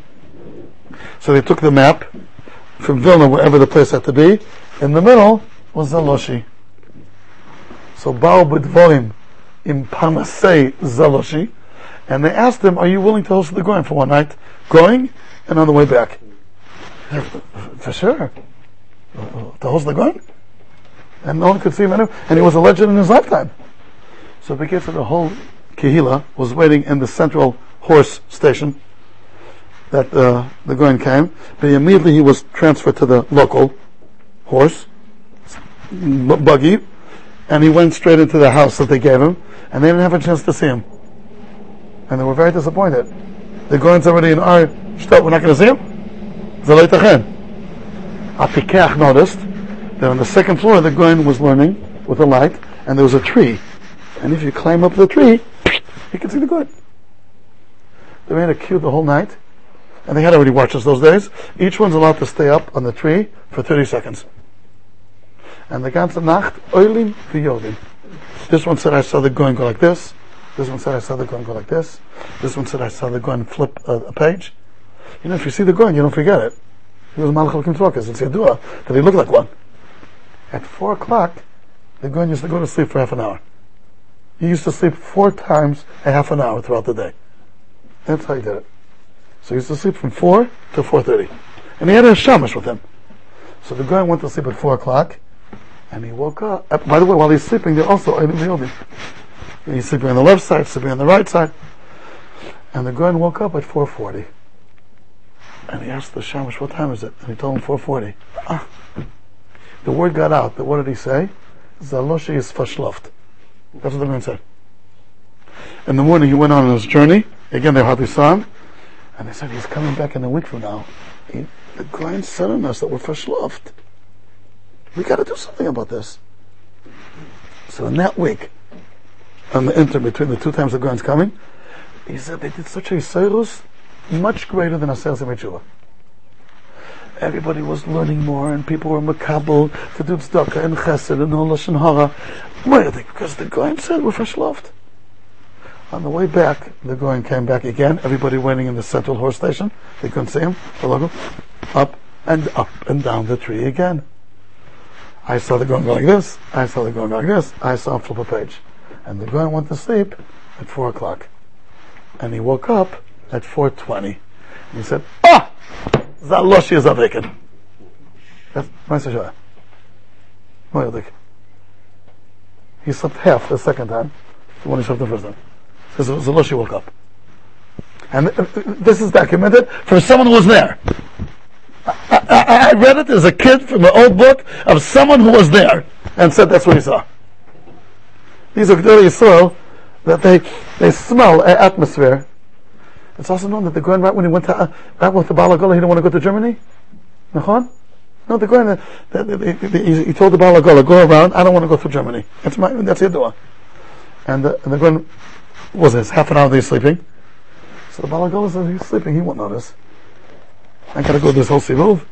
So they took the map from Vilna, wherever the place had to be. In the middle was Zaloshi. So Baal B'dvorim in Panasei Zaloshi, and they asked him, "Are you willing to host the Goin for one night, going and on the way back?" For sure, to host the Goin, and no one could see him, and he was a legend in his lifetime. So because the whole Kehila was waiting in the central horse station that uh, the Goin came, but immediately he was transferred to the local horse buggy, and he went straight into the house that they gave him, and they didn't have a chance to see him, and they were very disappointed. The Goin's already in our shtot. We're not going to see him. Zaleitachen. Apikach noticed that on the second floor the Goin was learning with a light, and there was a tree, and if you climb up the tree, you can see the Goin. They made a queue the whole night, and they had already watches those days. Each one's allowed to stay up on the tree for 30 seconds. And the ganze Nacht, oilim v'yodim. This one said, I saw the Goin go like this. This one said, I saw the Goin go like this. This one said, I saw the Goin flip a, a page. You know, if you see the Goin, you don't forget it. He was Malach al-Kimtrokas. It's Yadua that he looked like one. At 4 o'clock, the Goin used to go to sleep for half an hour. He used to sleep four times a half an hour throughout the day. That's how he did it. So he used to sleep from 4 to 4.30. And he had a shamash with him. So the guy went to sleep at 4 o'clock, and he woke up. Uh, by the way, while he's sleeping, they're also Eidim Yodim. He's sleeping on the left side, sleeping on the right side. And the guy woke up at 4.40. And he asked the shamash, what time is it? And he told him 4.40. Ah. The word got out, but what did he say? Zaloshi is fashloft. That's what the man said. In the morning, he went on his journey. Again, they hardly saw him. And they said, he's coming back in a week from now. He, the grind said on us that we're verschlaft. We got to do something about this. So in that week, on the interim between the two times the grind's coming, he said they did such a serus much greater than a sales in Everybody was learning more, and people were makabel to do tzedakah and chesed and all lashon hara. Why? Because the grind said we're verschlaft. On the way back, the Goin came back again. Everybody waiting in the central horse station. They couldn't see him. The logo. Up and up and down the tree again. I saw the Goan go like this. I saw the Goan go like this. I saw him flip a page. And the Goan went to sleep at 4 o'clock. And he woke up at 4.20. He said, Ah! Zaloshi is awakened. That's my. Moedik. He slept half the second time, the one he slept the first time. Says Zaloshi woke up. And uh, this is documented for someone who was there. I, I, I read it as a kid from an old book of someone who was there and said that's what he saw. These are Gdoli Yisrael that they, they smell a atmosphere. It's also known that the Grand right when he went to, uh, back with the Balagola, he didn't want to go to Germany. Nachon? No, the the, the, the, he, told the Balagola, go around, I don't want to go through Germany. That's my, that's Yidua. And the, and the was this, half an hour he's sleeping. So the Balagola said, he's sleeping, he won't notice. I gotta go this whole sivuv.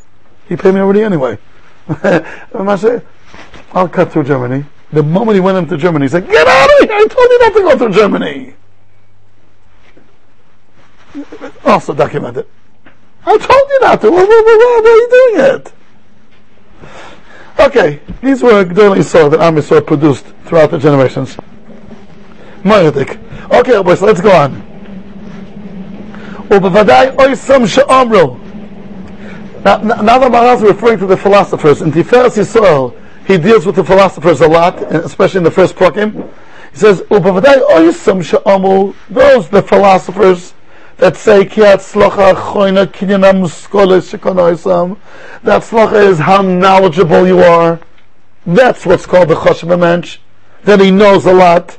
He paid me already anyway. I'll cut through Germany. The moment he went into Germany, he said, Get out of here! I told you not to go through Germany! Also documented. I told you not to. Why, why, why, why are you doing it? Okay, these were Gdoli saw that Am Yisrael produced throughout the generations. Moedik. Okay, boys, let's go on. ובוודאי אוי סם שאומרו now, now the Maharal is referring to the philosophers. In Tiferes Yisrael, he deals with the philosophers a lot, especially in the first prokim. He says, "Ubavadai oisam she'amu." Those the philosophers that say "Kiat slocha choina kinyana muskoles shekonoisam." That slocha is how knowledgeable you are. That's what's called the choshev mensch. That he knows a lot.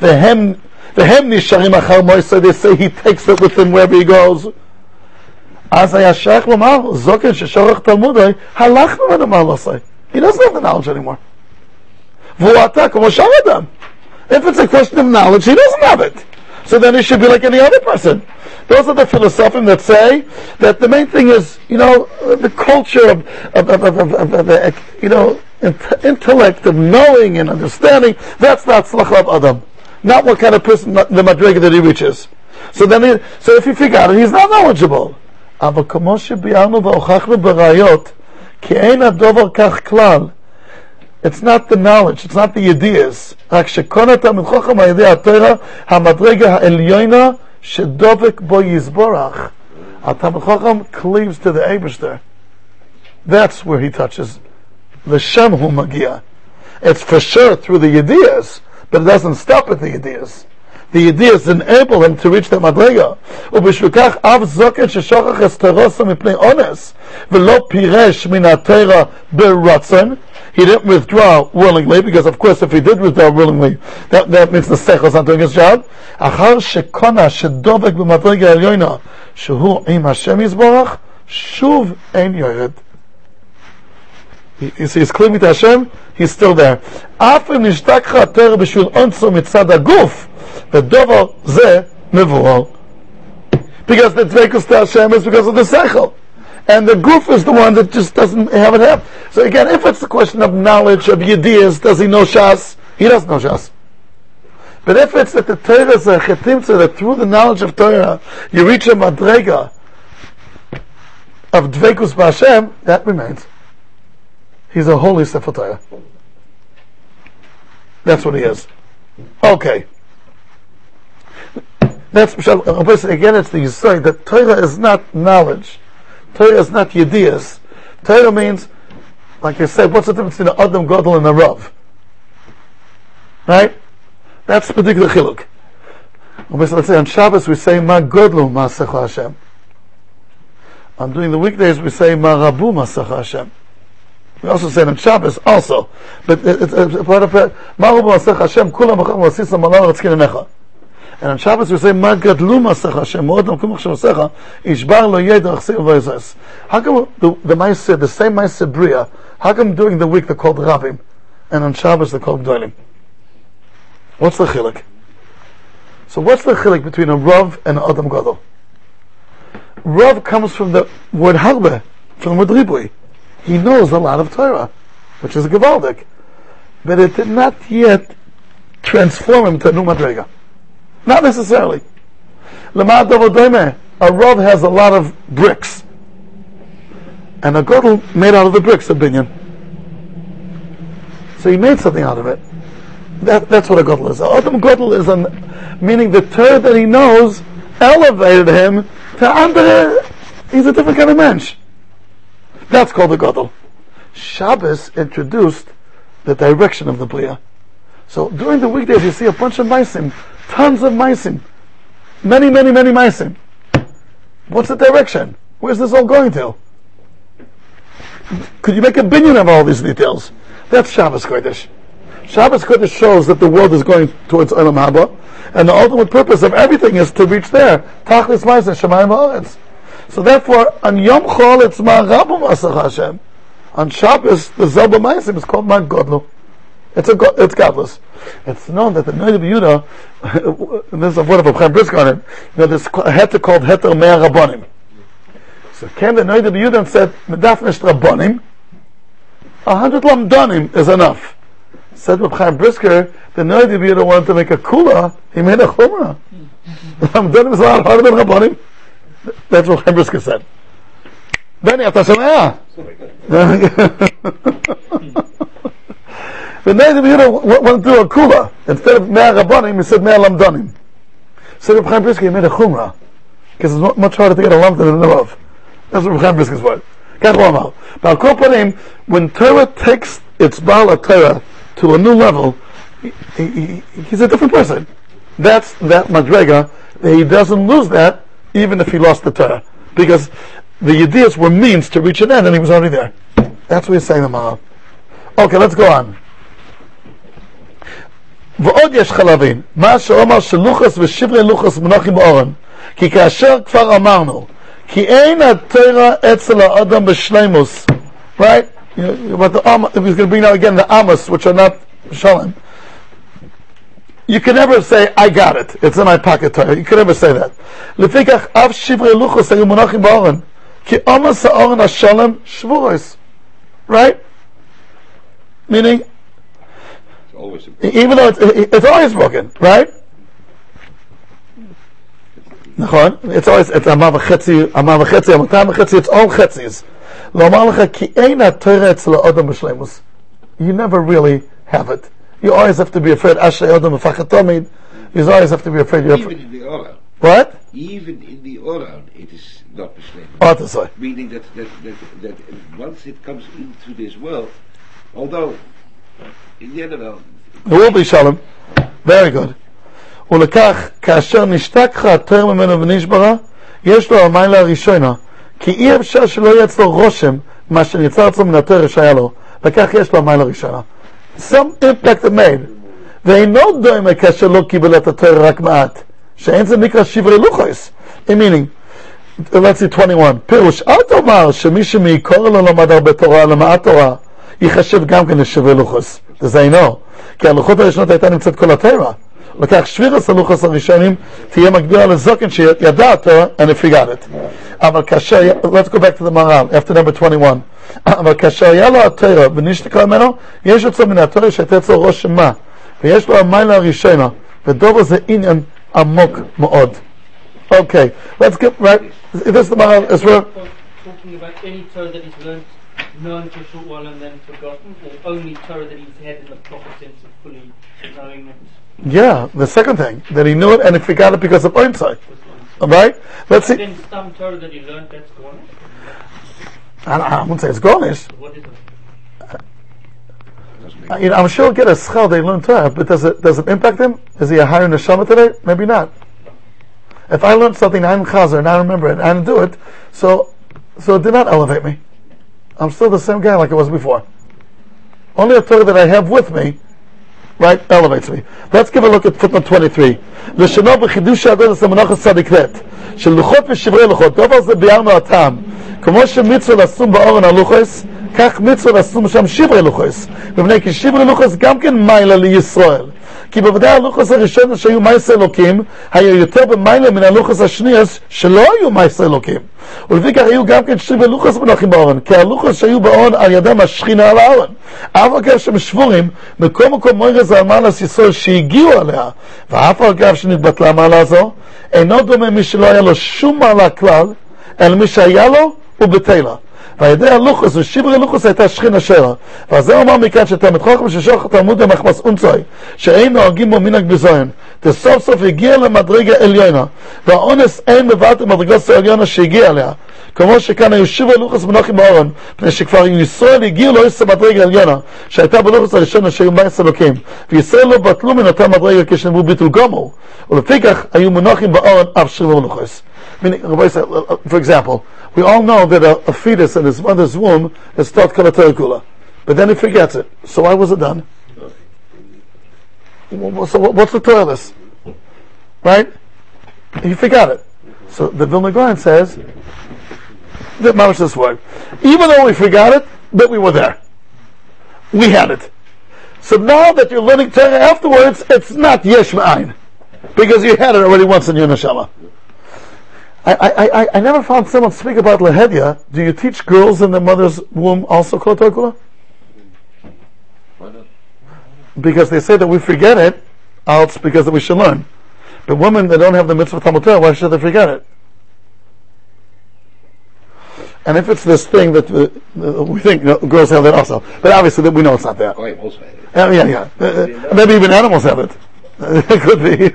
The hem, the hem nisharim achal moisa. They say he takes it with him wherever he goes. אז היה שייך לומר, זוקן ששורח תלמודי, הלך ממנו מה לא עושה. He doesn't have the knowledge anymore. והוא עתה כמו שאר אדם. If it's a question of knowledge, he doesn't have it. So then he should be like any other person. Those are the philosophers that say that the main thing is, you know, the culture of, of, of, of, of, of, of you know, intellect of knowing and understanding. That's not tzlacha of Adam. Not what kind of person, the madriga that he reaches. So then, he, so if you figure out it, he's not knowledgeable. אבל כמו שביארנו והוכחנו בראיות, כי אין הדובר כך כלל. It's not the knowledge, it's not the ideas. רק שכל התלמיד חכם על ידי התורה, המדרגה העליונה שדבק בו יסבורך. התלמיד חכם cleaves to the Eberster. That's where he touches. The Shem hu magia. It's for sure through the ideas, but it doesn't stop at the ideas. the ideas enable him to reach the madrega. ובשביל כך אף זוקן ששוכח אסתרוסו מפני אונס, ולא פירש מן התרא ברצון, he didn't withdraw willingly, because of course if he did withdraw willingly, that, that means the sechel is not doing his job. אחר שקונה שדובק במדרגה העליונה, שהוא עם השם יזבורך, שוב אין יורד. he's claiming to Hashem, he's still there. אף אם נשתכחה התרא בשביל אונסו מצד הגוף, ודובר זה מבואר. Because the dvekus to Hashem is because of the seichel. And the goof is the one that just doesn't have it have. So again, if it's a question of knowledge of Yedias, does he know Shas? He doesn't know Shas. But if it's that the Torah is a chetimtza, that through the knowledge of Torah, you reach a madrega of dvekus b'Hashem, that remains. He's a holy Sefer Torah. That's what he is. Okay. That's again. It's the Yisrael that Torah is not knowledge. Torah is not yedias. Torah means, like I said, what's the difference between an Adam Gadol and a Rav? Right? That's the particular chiluk. Let's say on Shabbos we say Ma Godlu Masecha Hashem. On during the weekdays we say Ma Rabu Masecha Hashem. We also say it on Shabbos also, but it's part of it. Ma Rabu Hashem Kulam. And on Shabbos we say, gadlu masecha Hashem, ishbar lo. How come the, the the same Maaseh Bria, how come during the week they're called Rabbim, and on Shabbos they're called Gdolim? What's the chilik? So what's the chilik between a Rav and an Adam Gadol? Rav comes from the word Harbe, from the word Ribui. He knows a lot of Torah, which is a But it did not yet transform him to a new Madrega. Not necessarily. A Rav has a lot of bricks. And a girdle made out of the bricks, a binyan. So he made something out of it. That, that's what a girdle is. Adam girdle is an, meaning the Torah that he knows elevated him to under, he's a different kind of mensch. That's called a Godel. Shabbos introduced the direction of the Bria. So during the weekdays you see a bunch of meisim, tons of meisim, many, many, many meisim. What's the direction? Where's this all going to? Could you make a binyan of all these details? That's Shabbos Kodesh. Shabbos Kodesh shows that the world is going towards Olam Haba, and the ultimate purpose of everything is to reach there. Tachlis Ma'aseh Shemayim Haaretz. So therefore, on Yom Chol it's Ma'arabu Masach Hashem. On Shabbos, the Zelba Ma'asim is called Ma'godlu. It's a it's godless. It's known that the Noid of Yehuda, and there's a word of Chaim Brisker on it, you know, a heter called Heter Mea Rabbonim. So came the Noid of Yehuda and said, Medafnesh Rabbonim, a hundred lamdanim is enough. Said Reb Chaim Brisker, the Noid of Yehuda wanted to make a kula, he made a chumrah. lamdanim is a lot harder than Rabbonim. That's what Chaim Brisker said. Benny, אתה שומע? The Noid of Yehuda went to do a kula. Instead of Mea Rabbonim, he said Mea lamdanim. So Reb Chaim Brisker, he made a chumrah. Because it's mu- much harder to get a lump than a love. That's what Reb Chaim Brisker's word. כך הוא אמר. ועל כל פנים, when Torah takes its Baal Torah to a new level, he, he, he's a different person. That's that Madrega. He doesn't lose that even if he lost the Torah. Because the ideas were means to reach an end and he was already there. That's what he's saying, the Maharal. Okay, let's go on. ועוד יש לך להבין, מה שאומר שלוחס ושברי לוחס מונחים באורן, כי כאשר כבר אמרנו, כי אין התרא אצל האדם בשלימוס, right? You know, But the Am- if he's going to bring out again the Amos, which are not Shalom, you can never say, I got it, it's in my pocket Torah. You can never say that. לפיכך, אף שברי לוחס היו מונחים באורן, כי עומס האורן השלם שבורס, right? Meaning, It's always important. even though it's, it's always broken, right? נכון? It's always, it's אמה וחצי, אמה וחצי, אמתיים וחצי, it's all חצי's. לומר לך, כי אין התרא אצל האדם בשלמוס. You never really have it. You always have to be afraid, אשרי אדם מפחד תמיד. You always have to be afraid. You're Even afraid. in the Oran, What? even in the Oran, it is not Muslim. Oh, that's right. Meaning that, that, that, that once it comes into this world, although in the end of it, It will be שלום. Very good. ולכך, כאשר נשתק לך התרא ממנו ונשברה, יש לו המיילה הראשונה. כי אי אפשר שלא יהיה אצלו רושם מה שניצר אצלו מן התרא שהיה לו. וכך יש לו המיילה הראשונה. Some impact it made. ואינו דומה כאשר לא קיבל את התרא רק מעט. שאין זה נקרא שברי לוחס. meaning, let's see 21. פירוש, אל תאמר שמי שמעיקור לא למד הרבה תורה, למעט תורה, ייחשב גם כן לשברי לוחס. זה אינו. כי הלוחות הראשונות הייתה נמצאת כל התורה. לקח שבירס הלוחס הראשונים, תהיה מקבילה לזוקן שידע התורה, and he forgot it. אבל כאשר, let's go back to the מר"ל, after number 21. אבל כאשר היה לו התורה ונשתקה ממנו, יש אצלו מן התורה שהייתה אצלו ראש מה. ויש לו המיילה הראשונה, ודובר זה עניין עמוק מאוד. Okay, let's get right. This is the Maharal as well. talking about any Torah that he's learnt, known for a short while and then forgotten, or only Torah that he's had in the proper sense of fully knowing it? Yeah, the second thing that he knew it and he forgot it because of. All right, let's see. Then some Torah that he learnt that's gone. I, I wouldn't say it's garnish. What is it? Uh, You know, I'm sure he'll get a schel they learn Torah, but does it does it impact him? Is he a higher neshama today? Maybe not. If I learned something I didn't chazer and I remember it and I do it, so so it did not elevate me. I'm still the same guy like I was before. Only a Torah that I have with me, right, elevates me. Let's give a look at footnote 23. לשונו בחידוש האגודס למנוחת צדיק ט' של לוחות ושברי לוחות, דבר זה ביארנו הטעם. כמו שמצווה לשום באורן הלוחס, כך מצווה לשום שם שברי לוחס. מפני כי שברי לוחס גם כן מיילה לישראל. כי בוודאי הלוחס הראשון שהיו מייס אלוקים, היה יותר במיילה מן הלוחס השניאס שלא היו מייס אלוקים. ולפיכך היו גם כן שברי לוחס מונחים באורן, כי הלוחס שהיו באורן על ידם השכינה על האורן. אף על גב שהם שבורים, מקום מוירז על מעלס ישראל שהגיעו עליה, ואף על גב שנתבטלה מעלה זו, אינו דומה מי שלא היה לו שום מעלה כלל, אלא מי שהיה לו הוא בתלה. וידי הלוחוס ושברי הלוחוס הייתה שכינה שלו. ועל זה אומר מכאן שתלמיד חוכם ששוך תלמוד המחמס אונצוי, שאין נוהגים בו מנהג בזוין, וסוף סוף הגיע למדרגה עליונה, והאונס אין מבט למדרגה העליונה שהגיע אליה. כמו שכאן היו שברי לוחוס מנחים באורן, מפני שכבר ישראל הגיעו לא יש מדרגה עליונה, שהייתה בלוחוס הראשון אשר היו מייס אלוקים, וישראל לא בטלו מן אותה מדרגה כשנאמרו ביטול גומו, ולפיכך היו מונחים באורן אף שברי לוחוס. Meaning, uh, uh, for example, we all know that a, a fetus in his mother's womb is taught kula, but then he forgets it. So why was it done? So what's the this? Right? He forgot it. So the Vilna Gaon says that Mamash this word. Even though we forgot it, but we were there. We had it. So now that you're learning Torah afterwards, it's not yesh ma'ayin. Because you had it already once in your neshama. I, I, I, I never found someone speak about Lahedya. Do you teach girls in the mother's womb also Kol Torah Kula? Why not? Because they say that we forget it, else because that we should learn. But women that don't have the mitzvah Talmud Torah, why should they forget it? And if it's this thing that uh, uh, we think you know, girls have that also, but obviously that we know it's not that. Also had it. Yeah, yeah, yeah. Uh, uh, maybe even animals have it. it could be.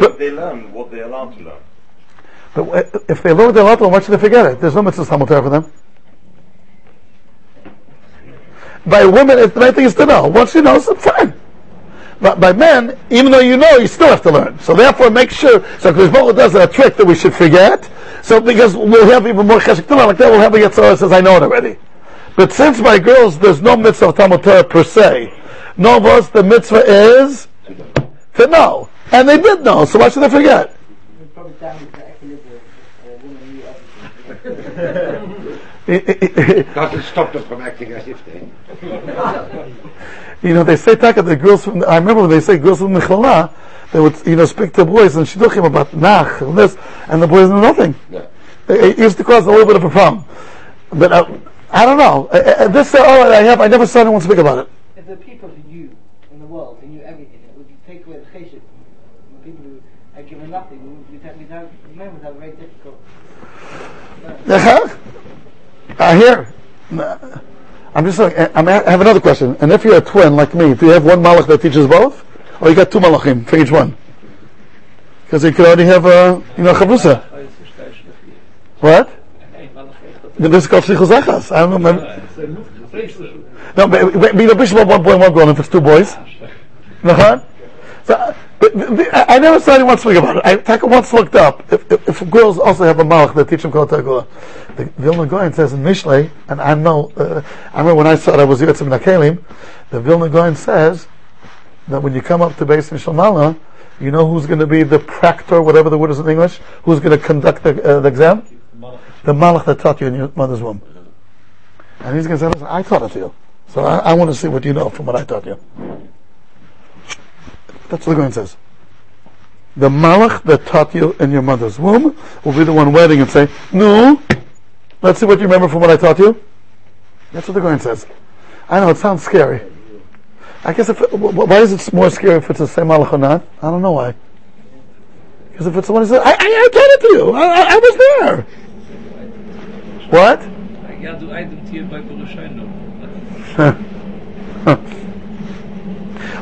Maybe they learn what they're allowed to learn. But uh, if they learn their lot, why should they forget it? There's no mitzvah Talmud Torah for them. By women, it's the main thing is to know. Once you know, it's fine. But by men, even though you know, you still have to learn. So therefore, make sure. So Baruch does a trick that we should forget. So because we'll have even more cheshik Torah like that, we'll have a Yetzirah says, "I know it already." But since by girls, there's no mitzvah of Talmud Torah per se. No us, the mitzvah is to know, and they did know. So why should they forget? It probably damaged the equilibrium of a woman knew everything. Doesn't stop them from acting as if they. You know, they say taka the girls from. I remember when they say girls from Michala, they would you know speak to boys and shidduchim about nach and this, and the boys knew nothing. No. It, it used to cause a little bit of a problem. But uh, I don't know. Uh, uh, this uh, all I have, I never saw anyone speak about it. If the people who knew in the world, who knew everything, it would take away the cheshik. The people who had given nothing, we would have, we'd have, men would have a very difficult. Uh-huh. I hear. I'm just uh, I'm, I have another question. And if you're a twin like me, do you have one malach that teaches both? Or you got two malachim for each one? Because you could already have a, you know, chavrusa. What? This is called Shlichus Achas. I don't know. No, but, but the bishop one boy one girl, if it's two boys. Uh-huh. So, but, I never saw anyone speak about it. I once looked up if, if, if girls also have a malach that teach them Kol Tekula. The Vilna Goyen says in Mishlei, and I know, uh, I remember when I saw it, I was Yotzim Nakelim. The Vilna Goyen says that when you come up to Beis Mishalmala, you know who's going to be the practor, whatever the word is in English, who's going to conduct the, uh, the exam? The malach that taught you in your mother's womb. And he's going to say, I taught it to you. So I, I want to see what you know from what I taught you. That's what the Goyen says. The malach that taught you in your mother's womb will be the one waiting and say, No, let's see what you remember from what I taught you. That's what the Goyen says. I know, it sounds scary. I guess if, it, wh- wh- why is it more scary if it's the same malach or not? I don't know why. Because if it's the one who says, I, I, I taught it to you, I, I, I was there. What?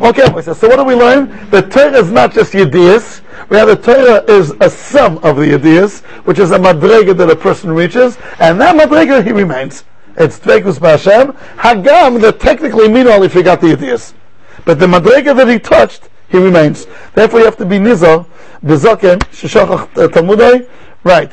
Okay, so what do we learn? The Torah is not just Yedias, rather Torah is a sum of the Yedias, which is a madrega that a person reaches, and that madrega he remains. It's Dvekus B'Hashem, Hagam that technically meanwhile he forgot the Yedias. But the madrega that he touched, he remains. Therefore you have to be Nizar, Bezoken, Sheshachach Talmudai, right.